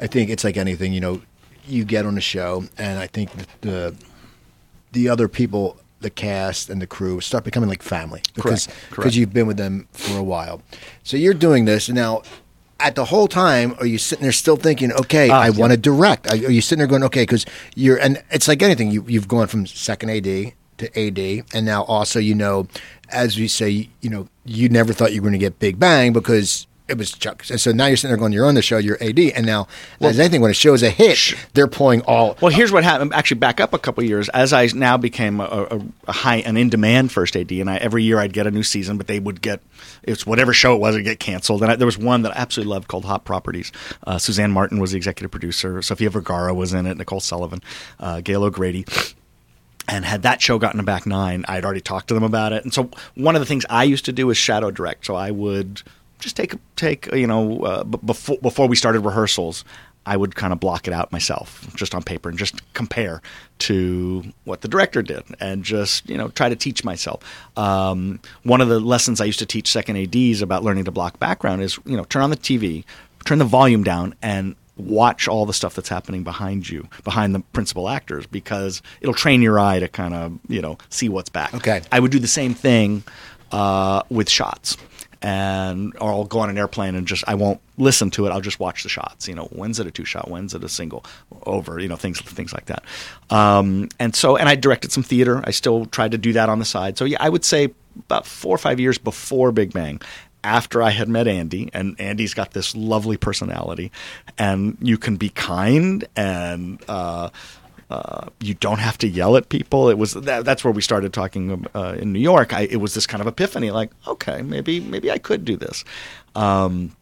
I think it's like anything. You know, you get on the show, and I think the the other people, the cast and the crew, start becoming like family because because you've been with them for a while. So you're doing this now. At the whole time, are you sitting there still thinking, okay, uh, I yeah. want to direct? Are you sitting there going, okay, because you're, and it's like anything, you, you've gone from second AD to AD, and now also, you know, as we say, you know, you never thought you were going to get Big Bang because it was Chuck. And so now you're sitting there going, you're on the show, you're AD, and now well, as anything, when a show is a hit, they're pulling all. Well, here's what happened. Actually, back up a couple years. As I now became a, a, high, an in demand first AD, and I, every year I'd get a new season, but they would get it's whatever show it was, it would get canceled. And I, there was one that I absolutely loved called Hot Properties. Uh, Suzanne Martin was the executive producer. Sofia Vergara was in it. Nicole Sullivan, uh, Gail O'Grady and had that show gotten a back nine, I'd already talked to them about it. And so one of the things I used to do is shadow direct. So I would just take take you know uh, before before we started rehearsals. I would kind of block it out myself, just on paper, and just compare to what the director did, and just you know try to teach myself. Um, one of the lessons I used to teach second ads about learning to block background is you know turn on the TV, turn the volume down, and watch all the stuff that's happening behind you, behind the principal actors, because it'll train your eye to kind of you know see what's back. Okay, I would do the same thing uh, with shots and or I'll go on an airplane and just I won't listen to it. I'll just watch the shots. You know, when's it a two shot? When's it a single? Over. You know, things things like that. Um, and so, and I directed some theater. I still tried to do that on the side. So yeah, I would say about four or five years before Big Bang. After I had met Andy, and Andy's got this lovely personality, and you can be kind and uh, uh, you don't have to yell at people. It was that, that's where we started talking uh, in New York. I, it was this kind of epiphany, like, okay, maybe maybe I could do this. Um,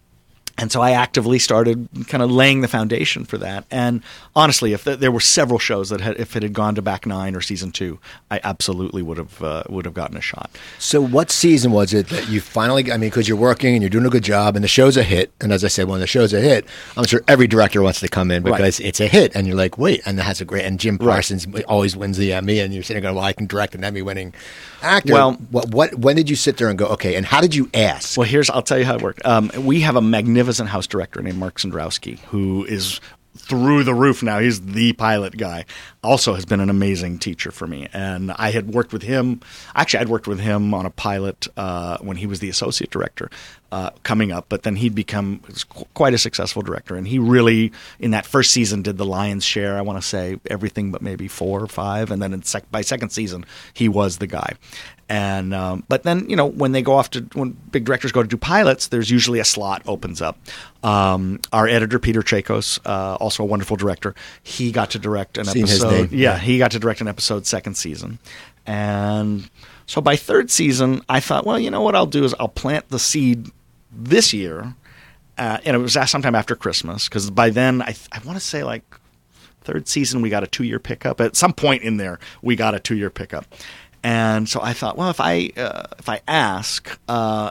and so I actively started kind of laying the foundation for that. And honestly, if there were several shows that had, if it had gone to back nine or season two, I absolutely would have uh, would have gotten a shot. So, what season was it that you finally? I mean, because you're working and you're doing a good job, and the show's a hit. And as I said, when the show's a hit, I'm sure every director wants to come in because right. it's a hit, and you're like, wait, and it has a great. And Jim Parsons right. always wins the Emmy, and you're sitting there going, well, I can direct an Emmy-winning actor. Well, what, what, when did you sit there and go, okay, and how did you ask? Well, here's I'll tell you how it worked. Um, we have a magnificent house director named Mark Cendrowski who is through the roof now. He's the pilot guy. Also has been an amazing teacher for me. And I had worked with him. Actually, I'd worked with him on a pilot uh, when he was the associate director uh, coming up. But then he'd become quite a successful director. And he really, in that first season, did the lion's share. I want to say everything but maybe four or five. And then sec- by second season, he was the guy. And um, but then you know when they go off to when big directors go to do pilots, there's usually a slot opens up. Um, our editor Peter Chakos, uh, also a wonderful director, he got to direct an Seen episode. Yeah, he got to direct an episode second season, and so by third season, I thought, well, you know what I'll do is I'll plant the seed this year, uh, and it was sometime after Christmas because by then I I want to say like third season we got a two year pickup at some point in there we got a two year pickup and so I thought, well, if I uh, if I ask, uh,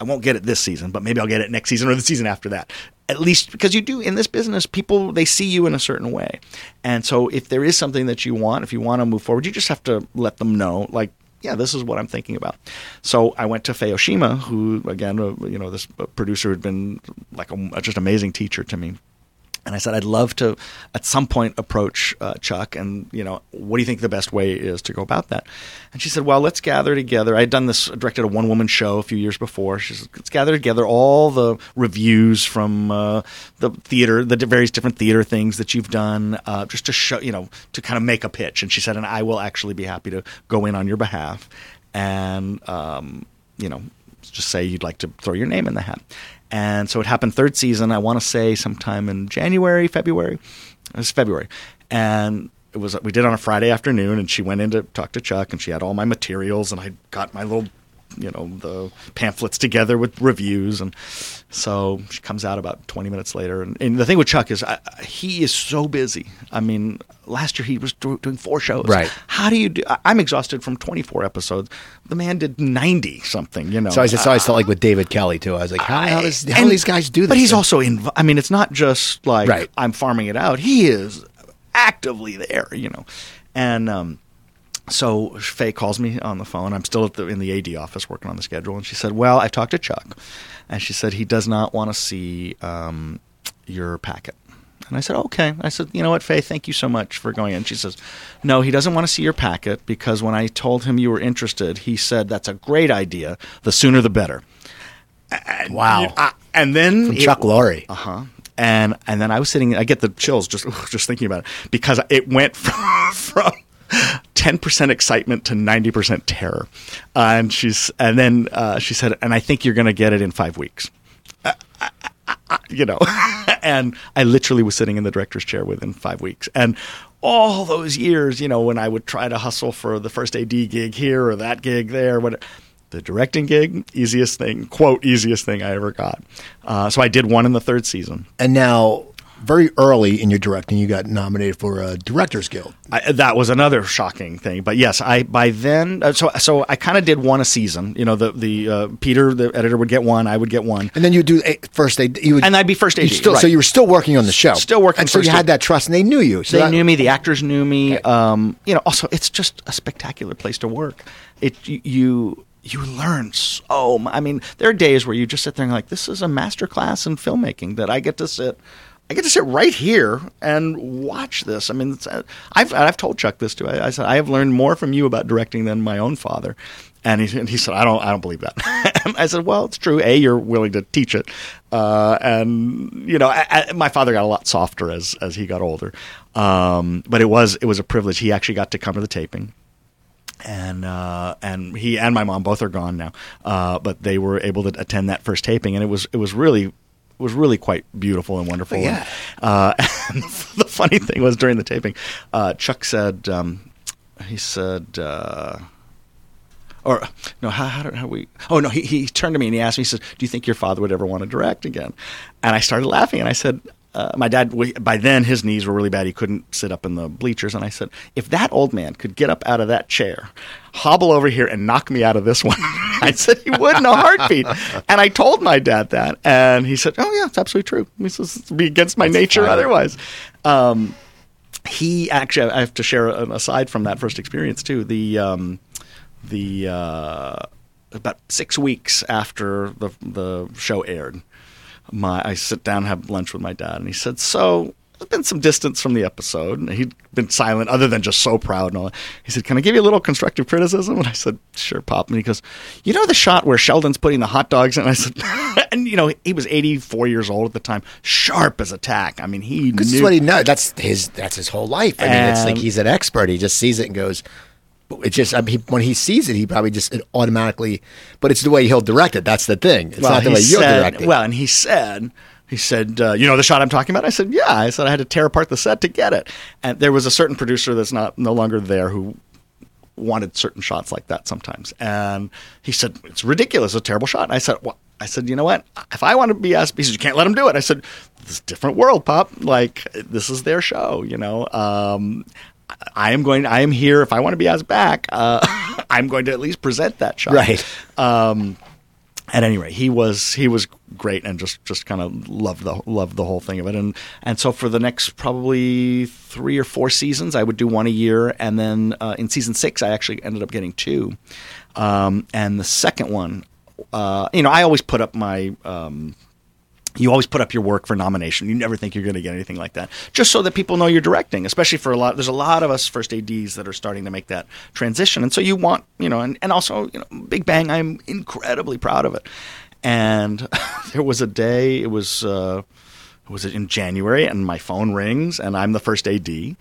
I won't get it this season, but maybe I'll get it next season or the season after that. At least because you do in this business, people they see you in a certain way, and so if there is something that you want, if you want to move forward, you just have to let them know. Like yeah, this is what I'm thinking about. So I went to Faye Oshima, who again, uh, you know, this producer had been like a, just amazing teacher to me and I said, I'd love to at some point approach uh, Chuck and, you know, what do you think the best way is to go about that? And she said, well, let's gather together. I had done this, directed a one woman show a few years before. She said, let's gather together all the reviews from uh, the theater, the various different theater things that you've done, uh, just to show, you know, to kind of make a pitch. And she said, and I will actually be happy to go in on your behalf and, um, you know, just say you'd like to throw your name in the hat. And so it happened third season, I want to say sometime in January, February. It was February. And it was we did on a Friday afternoon and she went in to talk to Chuck and she had all my materials and I got my little you know the pamphlets together with reviews. And so she comes out about 20 minutes later. And, and the thing with chuck is I, he is so busy. I mean last year he was do, doing four shows. Right. How do you do i'm exhausted from 24 episodes. The man did 90 something you know. So i just always felt like with David Kelley too. I was like how, how, does, how and, do these guys do this but he's also in i mean it's not just like right. i'm farming it out. He is actively there you know. And um so Faye calls me on the phone. I'm still the, in the AD office working on the schedule, and she said, "Well, I talked to Chuck, and she said he does not want to see um, your packet." And I said, "Okay." I said, "You know what, Faye? Thank you so much for going in." She says, "No, he doesn't want to see your packet because when I told him you were interested, he said that's a great idea. The sooner the better." And, wow! Uh, and then From Chuck Lorre. Uh huh and and then I was sitting. I get the chills just (laughs) just thinking about it because it went (laughs) from, from 10% excitement to 90% terror. Uh, and she's and then uh, she said, and I think you're going to get it in five weeks. Uh, you know, (laughs) and I literally was sitting in the director's chair within five weeks. And all those years, you know, when I would try to hustle for the first AD gig here or that gig there, what the directing gig, easiest thing, quote, easiest thing I ever got. Uh, so I did one in the third season. And now very early in your directing, you got nominated for a Directors Guild. I, that was another shocking thing. But yes, I by then, uh, so so I kind of did one a season. You know, the the uh, Peter, the editor, would get one. I would get one, and then you do a, first AD. You would, and I'd be first AD. Still, right. So you were still working on the show, still working. and so you had that trust, and they knew you. So they that, knew me. The actors knew me. Okay. Um, you know, also it's just a spectacular place to work. It you you learn so. I mean, there are days where you just sit there and like, this is a master class in filmmaking that I get to sit I get to sit right here and watch this. I mean, uh, I've I've told Chuck this too. I, I, said I have learned more from you about directing than my own father, and he, and he said I don't I don't believe that. (laughs) I said, well, it's true. A, you're willing to teach it, uh, and you know, I, I, my father got a lot softer as as he got older, um, but it was it was a privilege. He actually got to come to the taping and uh, and he and my mom both are gone now, uh, but they were able to attend that first taping, and it was it was really was really quite beautiful and wonderful. Yeah. And, uh, (laughs) and the funny thing was during the taping, uh, Chuck said, um, he said, uh, or no, how, how, how we? Oh no, he, he turned to me and he asked me, he says, "Do you think your father would ever want to direct again?" And I started laughing and I said, uh, my dad, by then his knees were really bad. He couldn't sit up in the bleachers. And I said, if that old man could get up out of that chair, hobble over here and knock me out of this one, (laughs) I said he would in a heartbeat. and I told my dad that. And he said, oh, yeah, it's absolutely true. He says, it's be against my That's nature otherwise. Um, he actually, I have to share an aside from that first experience too. The, um, the, uh, about six weeks after the the show aired, my I sit down and have lunch with my dad, and he said, "So there's been some distance from the episode." And he'd been silent, other than just so proud and all. That. He said, "Can I give you a little constructive criticism?" And I said, "Sure, Pop." And he goes, "You know the shot where Sheldon's putting the hot dogs in?" And I said, (laughs) "And you know he was 84 years old at the time, sharp as a tack. I mean, he knew." That's what he knows. That's his. That's his whole life. I mean, it's like he's an expert. He just sees it and goes, it just I mean, when he sees it, he probably just automatically. But it's the way he'll direct it. That's the thing. It's well, not the way you'll direct it. Well, and he said. He said, uh, "You know the shot I'm talking about." I said, "Yeah." I said I had to tear apart the set to get it, and there was a certain producer that's not no longer there who wanted certain shots like that sometimes. And he said, "It's ridiculous. It's a terrible shot." And I said, "Well, I said, you know what? If I want to be asked, he said, you can't let him do it." I said, "This is a different world, Pop. Like this is their show. You know, um, I am going. I am here. If I want to be asked back, uh, (laughs) I'm going to at least present that shot. Right. Um, at any rate, he was he was great and just, just kind of loved the loved the whole thing of it. And and so for the next probably three or four seasons, I would do one a year, and then uh, in season six, I actually ended up getting two. Um, and the second one, uh, you know, I always put up my. Um, you always put up your work for nomination. You never think you're going to get anything like that, just so that people know you're directing. Especially for a lot, there's a lot of us first ads that are starting to make that transition, and so you want, you know, and, and also, you know, Big Bang. I'm incredibly proud of it. And (laughs) there was a day, it was uh, was it in January, and my phone rings, and I'm the first AD,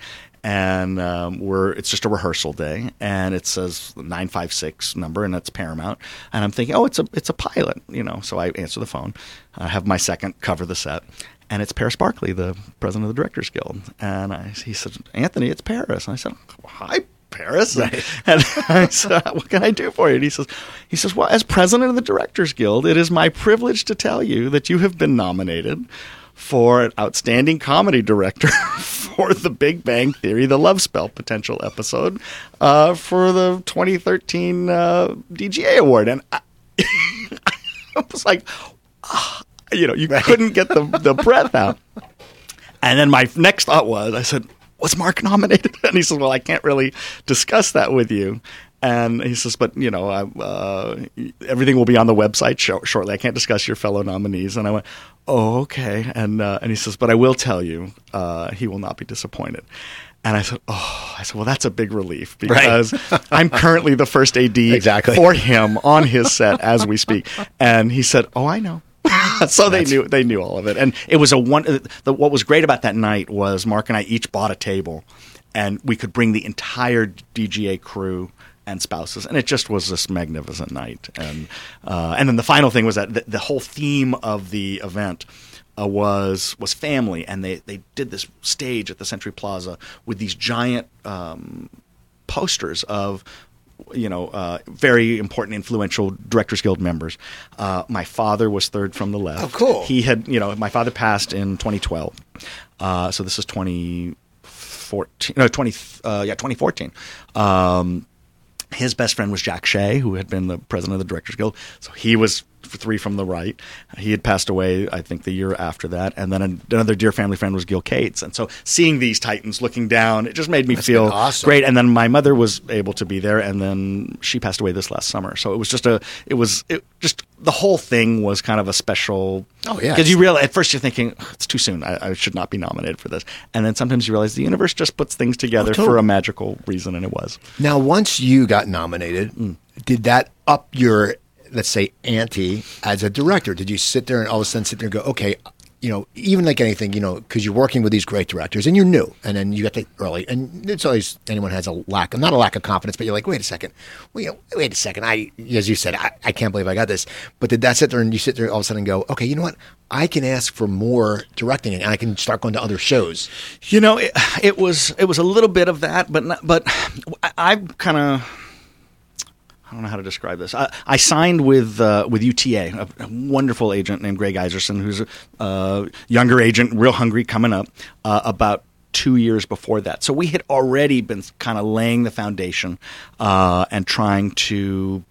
and um, we're it's just a rehearsal day, and it says nine five six number, and that's Paramount, and I'm thinking, oh, it's a it's a pilot, you know. So I answer the phone, I have my second cover the set, and it's Paris Barclay, the president of the Directors Guild, and I, he said, Anthony, it's Paris, and I said, hi. Paris, right. (laughs) and I said, "What can I do for you?" And he says, "He says, well, as president of the Directors Guild, it is my privilege to tell you that you have been nominated for an outstanding comedy director (laughs) for the Big Bang Theory, the Love Spell potential episode uh, for the 2013 uh, DGA award. And I, (laughs) I was like, ah, you know, you right. couldn't get the, the breath out. And then my next thought was, I said, was Mark nominated? (laughs) And he said, well, I can't really discuss that with you. And he says, but you know, uh, everything will be on the website sh- shortly. I can't discuss your fellow nominees. And I went, oh, okay. And uh, and he says, but I will tell you, uh, he will not be disappointed. And I said, oh, I said, well, that's a big relief because right. (laughs) I'm currently the first AD exactly. for him on his set as we speak. And he said, oh, I know. (laughs) so they knew they knew all of it, and it was a one. The, what was great about that night was Mark and I each bought a table, and we could bring the entire DGA crew and spouses, and it just was this magnificent night. And uh, and then the final thing was that the, the whole theme of the event. Uh, was was family, and they, they did this stage at the Century Plaza with these giant um, posters of you know, uh, very important, influential Directors Guild members. Uh, my father was third from the left. Oh, cool. He had, you know, my father passed in 2012, uh, so this is 2014. No, 20. Uh, yeah, 2014. Um, his best friend was Jack Shea, who had been the president of the Directors Guild. So he was three from the right. He had passed away, I think, the year after that. And then another dear family friend was Gil Cates. And so seeing these titans looking down, it just made me That's feel awesome. great. And then my mother was able to be there, and then she passed away this last summer. So it was just a, it was it just the whole thing was kind of a special. Oh yeah, because you realize at first you're thinking it's too soon. I, I, should not be nominated for this, and then sometimes you realize the universe just puts things together oh, totally. for a magical reason, and it was. Now, once you got nominated, mm. did that up your let's say ante as a director? Did you sit there and all of a sudden sit there and go, okay, you know, even like anything, you know, because you're working with these great directors and you're new, and then you get the early, and it's always anyone has a lack, of, not a lack of confidence, but you're like, wait a second, know, wait a second, I, as you said, I, I can't believe I got this. But did that sit there and you sit there all of a sudden and go, okay, you know what, I can ask for more directing and I can start going to other shows. You know, it, it was it was a little bit of that, but not, but I, I kind of don't know how to describe this. I, I signed with uh, with UTA, a, a, wonderful agent named Greg Iserson, who's a younger agent, real hungry, coming up. Uh, about two years before that, so we had already been kind of laying the foundation uh, and trying to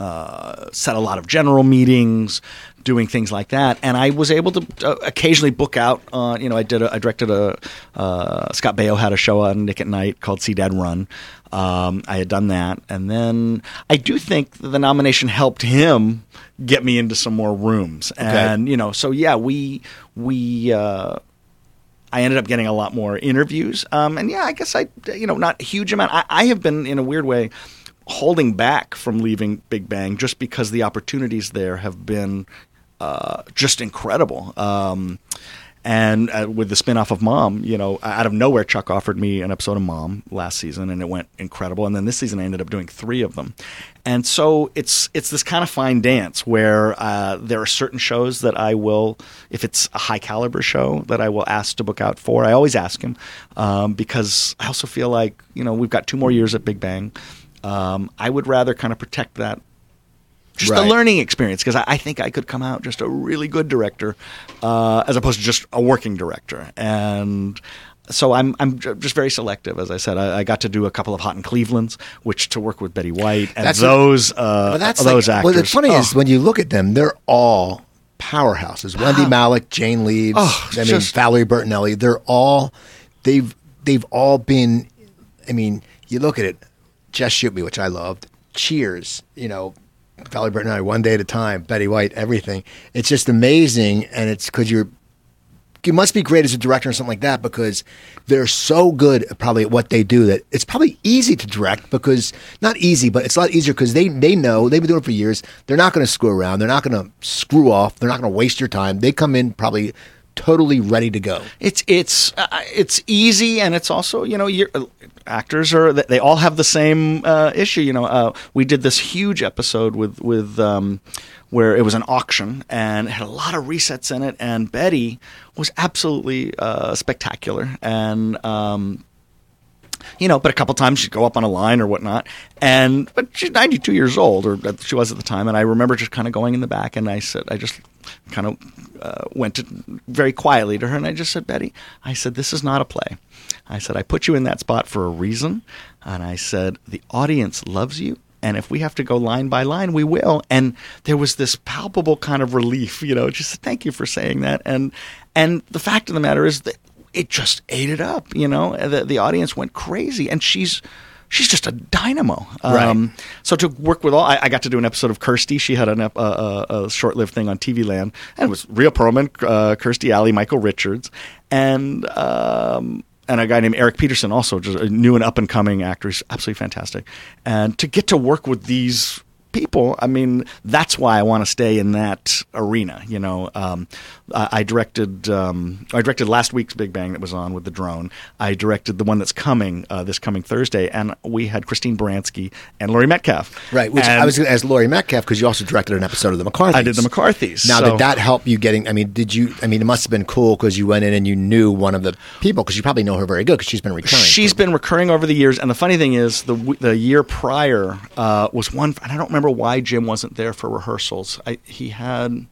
uh, set a lot of general meetings, doing things like that, and I was able to uh, occasionally book out. Uh, you know, I did. A, I directed a uh, Scott Baio had a show on Nick at Nite called See Dad Run. Um, I had done that, and then I do think the nomination helped him get me into some more rooms, okay. and you know, so yeah, we we. Uh, I ended up getting a lot more interviews, um, and yeah, I guess I, you know, not a huge amount. I, I have been in a weird way holding back from leaving Big Bang just because the opportunities there have been uh, just incredible. Um, and uh, with the spinoff of Mom, you know, out of nowhere, Chuck offered me an episode of Mom last season, and it went incredible. And then this season, I ended up doing three of them. And so it's it's this kind of fine dance where uh, there are certain shows that I will, if it's a high caliber show, that I will ask to book out for. I always ask him um, because I also feel like you know we've got two more years at Big Bang. Um, I would rather kind of protect that just right. a learning experience because I, I, think I could come out just a really good director uh, as opposed to just a working director. And so I'm I'm just very selective. As I said, I, I got to do a couple of Hot in Cleveland's, which to work with Betty White and That's- those uh, But that's those like, actors. Well, the funny Oh. is when you look at them, they're all powerhouses. Wendy Malick, Jane Leeves, Oh, I mean just- Valerie Bertinelli. They're all they've they've all been. I mean, you look at it. Just shoot me, which I loved. Cheers, you know, Valerie Bertinelli, one day at a time. Betty White, everything. It's just amazing, and it's because you're you must be great as a director or something like that because they're so good probably at what they do that it's probably easy to direct because not easy but it's a lot easier because they they know they've been doing it for years they're not going to screw around they're not going to screw off they're not going to waste your time they come in probably totally ready to go It's it's uh, it's easy, and it's also you know you're, uh, actors are they all have the same uh, issue. You know, uh, we did this huge episode with with um, where it was an auction and it had a lot of resets in it, and Betty was absolutely uh, spectacular, and um, you know, but a couple times she'd go up on a line or whatnot. And but she's 92 years old, or she was at the time. And I remember just kind of going in the back, and I said, I just kind of uh, went to, very quietly to her, and I just said, Betty, I said, this is not a play. I said, I put you in that spot for a reason, and I said, the audience loves you. And if we have to go line by line, we will. And there was this palpable kind of relief, you know. Just thank you for saying that. And and the fact of the matter is that it just ate it up. You know, the the audience went crazy, and she's she's just a dynamo. Um, so to work with all, I, I got to do an episode of Kirstie. She had an, a, a short-lived thing on TV Land, and it was Rhea Perlman, uh, Kirstie Alley, Michael Richards, and. Um, and a guy named Eric Petersen, also just a new and up and coming actor, he's absolutely fantastic. And to get to work with these people, I mean, that's why I want to stay in that arena. You know, um, I, I directed um, I directed last week's Big Bang that was on with the drone. I directed the one that's coming uh, this coming Thursday, and we had Christine Baranski and Laurie Metcalf. right which And i was going to ask laurie metcalf because you also directed an episode of the mccarthy's I did the McCarthy's. now so- did that help you getting i mean did you i mean it must have been cool because you went in and you knew one of the people because you probably know her very good because she's been recurring She's been recurring over the years, and the funny thing is, the the year prior uh, was one, and I don't remember why Jim wasn't there for rehearsals. I, he had.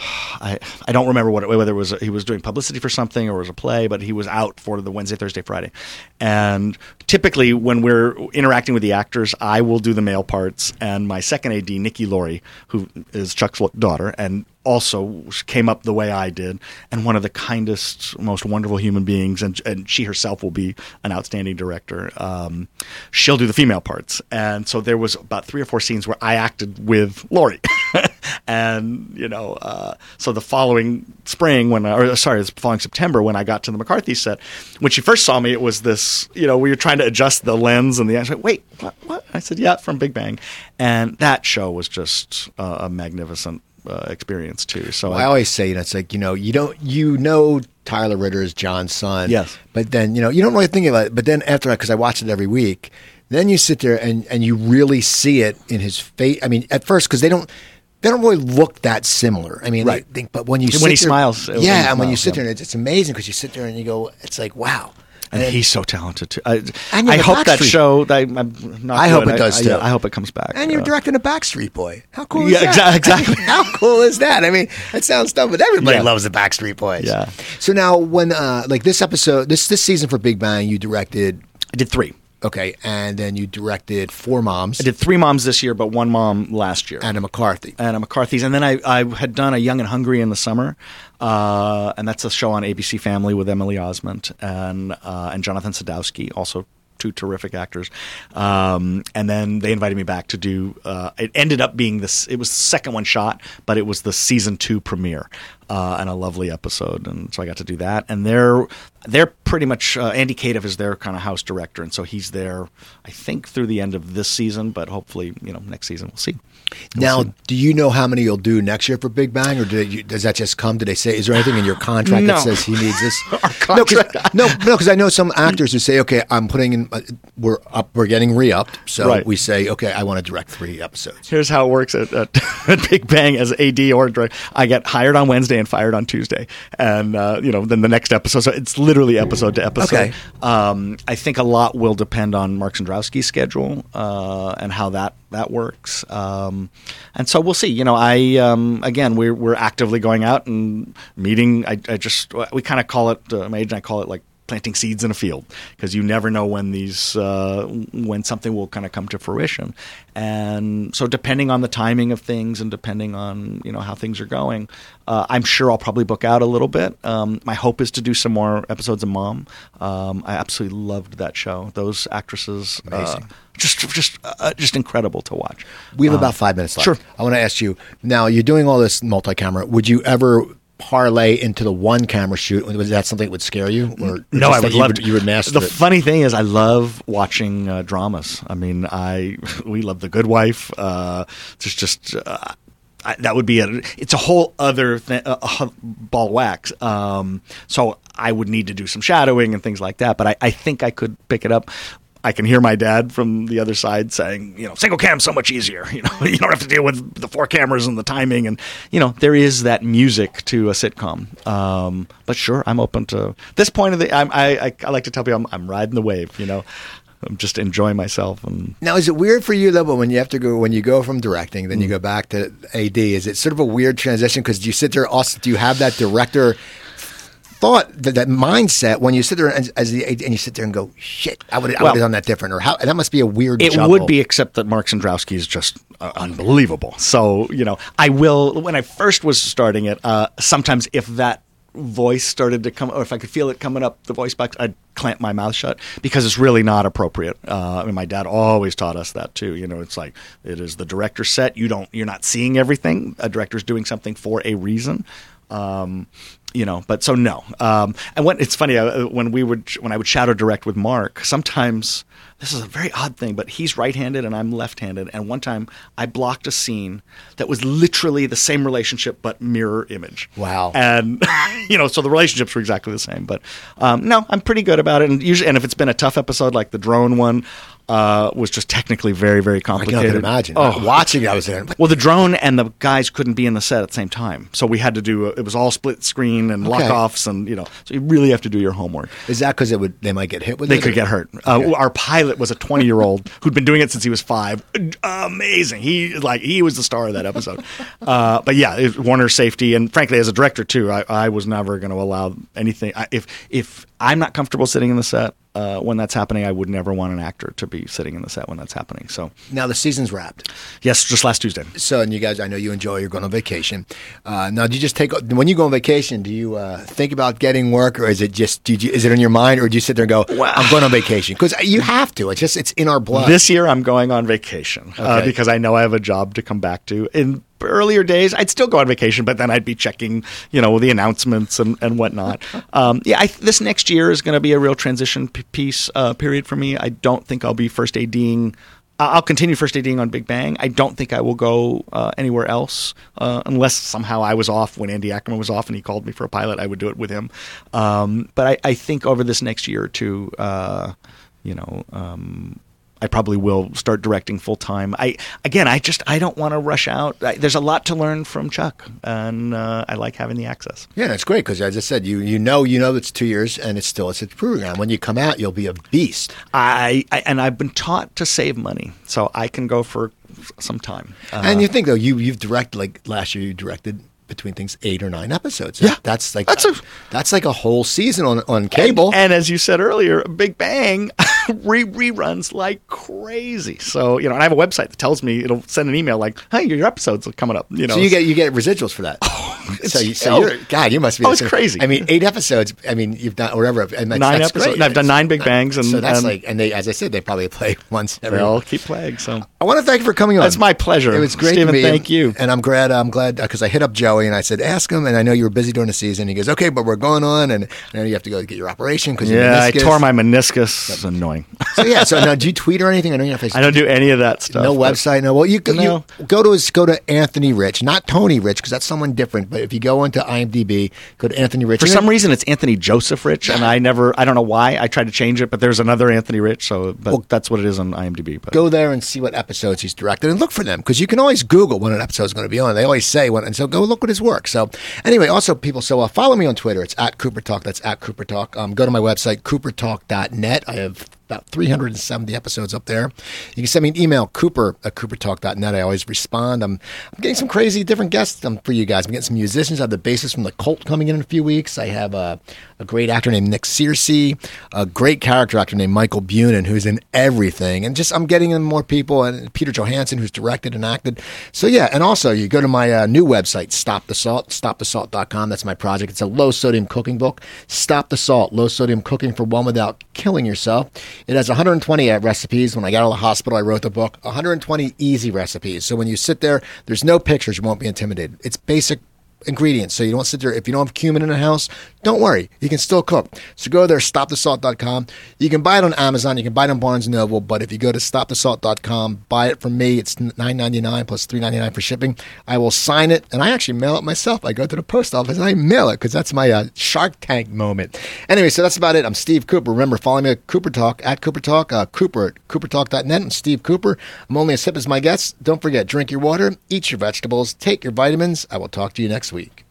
I, I don't remember what whether it was he was doing publicity for something or it was a play, but he was out for the Wednesday, Thursday, Friday. And typically, when we're interacting with the actors, I will do the male parts, and my second AD, Nikki Lorre, who is Chuck's daughter, and also came up the way I did, and one of the kindest, most wonderful human beings, and, and she herself will be an outstanding director. Um, she'll do the female parts, and so there was about three or four scenes where I acted with Laurie, (laughs) and you know, uh, so the following spring when, or sorry, the following September when I got to the McCarthy set, when she first saw me, it was this, you know, we were trying to adjust the lens and the. I like, wait, what? What? I said, yeah, from Big Bang, and that show was just uh, a magnificent uh, experience too. So I always say, you know, it's like you know, you don't, you know, Tyler Ritter is John's son. Yes. But then you know, you don't really think about it. But then after, that, because I watch it every week, then you sit there and and you really see it in his face. I mean, at first, because they don't. They don't really look that similar. I mean, Right. think, but when you When sit he there- smiles, when yeah, he and when you sit yeah. there, and it's, it's amazing because you sit there and you go, it's like, wow. And then- he's so talented too. I, And I the hope that show. I, I'm not I hope good. it does, I, too. yeah, I hope it comes back. And you're Uh, directing a Backstreet Boy. How cool is that? exa- exactly. (laughs) How cool is that? I mean, it sounds dumb, but everybody Yeah. loves the Backstreet Boys. Yeah. So now, when uh, like this episode, this this season for Big Bang, you directed I did three. Okay, and then you directed Four Moms I did three moms this year, but one mom last year. and a McCarthy. and a McCarthy's, and then I, I had done a Young and Hungry in the summer, uh, and that's a show on ABC Family with Emily Osment and uh, and Jonathan Sadowski, also two terrific actors. Um, and then they invited me back to do. Uh, it ended up being this. It was the second one shot, but it was the season two premiere uh, and a lovely episode, and so I got to do that. And they're they're pretty much uh, Andy Cadiff is their kind of house director, and so he's there. I think through the end of this season, but hopefully, you know, next season we'll see. We'll Now, see. do you know how many you'll do next year for Big Bang, or do you, does that just come? Do they say? Is there anything in your contract (sighs) No. that says he needs this? (laughs) Our No, 'cause- contract- no, no, because I know some actors who say, "Okay, I'm putting in, uh, we're up, we're getting re-upped, so Right. we say, okay, I want to direct three episodes." Here's how it works at, at, (laughs) at Big Bang as AD or director. I get hired on Wednesday and fired on Tuesday, and uh, you know then the next episode. So it's literally episode to episode. Okay. Um, I think a lot will depend on Mark Cendrowski's schedule uh, and how that that works. Um, and so we'll see. You know, I um, again we're we're actively going out and meeting. I, I just we kind of call it. Uh, my agent and I call it like planting seeds in a field because you never know when these uh, when something will kind of come to fruition. And so, depending on the timing of things and depending on you know how things are going, uh, I'm sure I'll probably book out a little bit. Um, my hope is to do some more episodes of Mom. Um, I absolutely loved that show. Those actresses, uh, just just uh, just incredible to watch. We have about five minutes left. sure. I want to ask you now. You're doing all this multi-camera. Would you ever parlay into the one camera shoot? Was that something that would scare you? Or No, I would you love would, to. You would master The it. funny thing is, I love watching uh, dramas. I mean, I (laughs) we love The Good Wife. Uh, just just. Uh, I, that would be a. It's a whole other uh, uh, ball wax. Um, so I would need to do some shadowing and things like that. But I, I think I could pick it up. I can hear my dad from the other side saying, you know, single cam's so much easier. (laughs) You know, you don't have to deal with the four cameras and the timing, and you know, there is that music to a sitcom. Um, but sure, I'm open to this point of the. I'm, I, I I like to tell people I'm, I'm riding the wave. You know, I'm just enjoying myself and. Now, is it weird for you though? But when you have to go, when you go from directing, then you Mm. go back to AD, is it sort of a weird transition? Because do you sit there, also, do you have that director thought, that, that mindset when you sit there as, as the and you sit there and go, shit, I would, I Well- would have done that different, or how? That must be a weird. It juggle. would be, except that Mark Cendrowski is just uh, unbelievable. So you know, I will. When I first was starting it, uh, sometimes if that voice started to come, or if I could feel it coming up the voice box, I'd clamp my mouth shut because it's really not appropriate. Uh, I mean, my dad always taught us that too. You know, it's like it is the director set. You don't, you're not seeing everything. A director's doing something for a reason. Um, you know, but so no. Um, and when it's funny uh, when we would when I would shadow direct with Mark, sometimes this is a very odd thing, but he's right-handed and I'm left-handed. And one time I blocked a scene that was literally the same relationship but mirror image. Wow. And (laughs) you know, so the relationships were exactly the same. But um, no, I'm pretty good about it. And usually, and if it's been a tough episode like the drone one. Uh, was just technically very, very complicated. I can imagine. Oh, Watching, it, I was there. well, the drone and the guys couldn't be in the set at the same time, so we had to do. It was all split screen and Okay. lockoffs, and you know, so you really have to do your homework. Is that because it would? They might get hit with They it. could or- get hurt. Uh, our pilot was a 20 year old (laughs) who'd been doing it since he was five. Amazing. He like he was the star of that episode. (laughs) Uh, but yeah, it, Warner safety and frankly, as a director too, I, I was never going to allow anything. I, if if I'm not comfortable sitting in the set uh, when that's happening, I would never want an actor to be sitting in the set when that's happening. So Now the season's wrapped. yes, just last Tuesday. So, and you guys, I know you enjoy. You're going on vacation. Uh, now, do you just take when you go on vacation? Do you uh, think about getting work, or is it just? You, is it in your mind, or do you sit there and go, Well- "I'm going on vacation"? Because you have to. It's just it's in our blood. This year, I'm going on vacation uh, Okay. because I know I have a job to come back to. In earlier days, I'd still go on vacation, but then I'd be checking, you know, the announcements and, and whatnot. (laughs) Um, yeah, I, this next year is going to be a real transition p- piece uh, period for me. I don't think I'll be first ADing. I'll continue first ADing on Big Bang. I don't think I will go uh, anywhere else uh, unless somehow I was off when Andy Ackerman was off and he called me for a pilot. I would do it with him. Um, but I, I think over this next year or two, uh, you know, um, I probably will start directing full time. I again, I just I don't want to rush out. I, there's a lot to learn from Chuck, and uh, I like having the access. yeah, that's great because as I said, you you know you know it's two years and it's still it's a program. When you come out, you'll be a beast. I, I and I've been taught to save money, so I can go for some time. Uh, and you think though you you've directed like last year you directed between things eight or nine episodes. Yeah. that's like That's a- that's like a whole season on on cable. And as you said earlier, Big Bang (laughs) re- reruns like crazy. So you know, and I have a website that tells me it'll send an email like, "Hey, your episodes are coming up." You know, so you get you get residuals for that. (laughs) Oh, so you, so oh. you're God, you must be. Oh, it's crazy. I mean, eight episodes. I mean, you've done whatever. And that's, Nine that's episodes. Great. I've done nine Big Bangs, and- so that's and- like, and they, as I said, they probably play (laughs) once every. they'll keep playing. So I want to thank you for coming on. That's my pleasure. It was great meet thank you. And I'm glad. I'm glad because I hit up And I said, ask him. And I know you were busy during the season. He goes, okay, but we're going on, and I know you have to go get your operation because yeah, I tore my meniscus. It's annoying. So yeah. So now, (laughs) do you tweet or anything? I know you have Facebook. I don't do any of that stuff. No website, no. Well, you, go No. you go to his, go to Anthony Rich, not Tony Rich, because that's someone different. But if you go into IMDb, go to Anthony Rich. For some reason, it's Anthony Joseph Rich, and I (laughs) never, I don't know why. I tried to change it, but there's another Anthony Rich, so but Well, that's what it is on IMDb. But go there and see what episodes he's directed and look for them because you can always Google when an episode is going to be on. They always say when, and so go look at his work. So anyway, also people, so uh, follow me on Twitter. It's at Cooper Talk. That's at Cooper Talk. Um, go to my website coopertalk.net. I have about 370 episodes up there. You can send me an email, cooper at coopertalk.net. I always respond. I'm, I'm getting some crazy different guests um, for you guys. I'm getting some musicians. I have the bassist from The Cult coming in in a few weeks. I have uh, a great actor named Nick Searcy, a great character actor named Michael Bunin, who's in everything. And just, I'm getting in more people, and Peter Johansson, who's directed and acted. So, yeah, and also you go to my uh, new website, Stop the Salt, stopthesalt.com. That's my project. It's a low sodium cooking book. Stop the Salt, low sodium cooking for one without killing yourself. It has 120 uh, recipes. When I got out of the hospital, I wrote the book, 120 easy recipes. So when you sit there, there's no pictures, you won't be intimidated. It's basic ingredients. So you don't sit there. If you don't have cumin in the house, don't worry. You can still cook. So go there, stopthesalt.com. You can buy it on Amazon. You can buy it on Barnes & Noble. But if you go to stopthesalt.com, buy it from me. It's $9.99 plus $3.99 for shipping. I will sign it. And I actually mail it myself. I go to the post office and I mail it because that's my uh, Shark Tank moment. Anyway, so that's about it. I'm Steve Cooper. Remember, follow me at Cooper Talk, at Cooper Talk, uh, Cooper at coopertalk.net. I'm Steve Cooper. I'm only as hip as my guests. Don't forget, drink your water, eat your vegetables, take your vitamins. I will talk to you next week.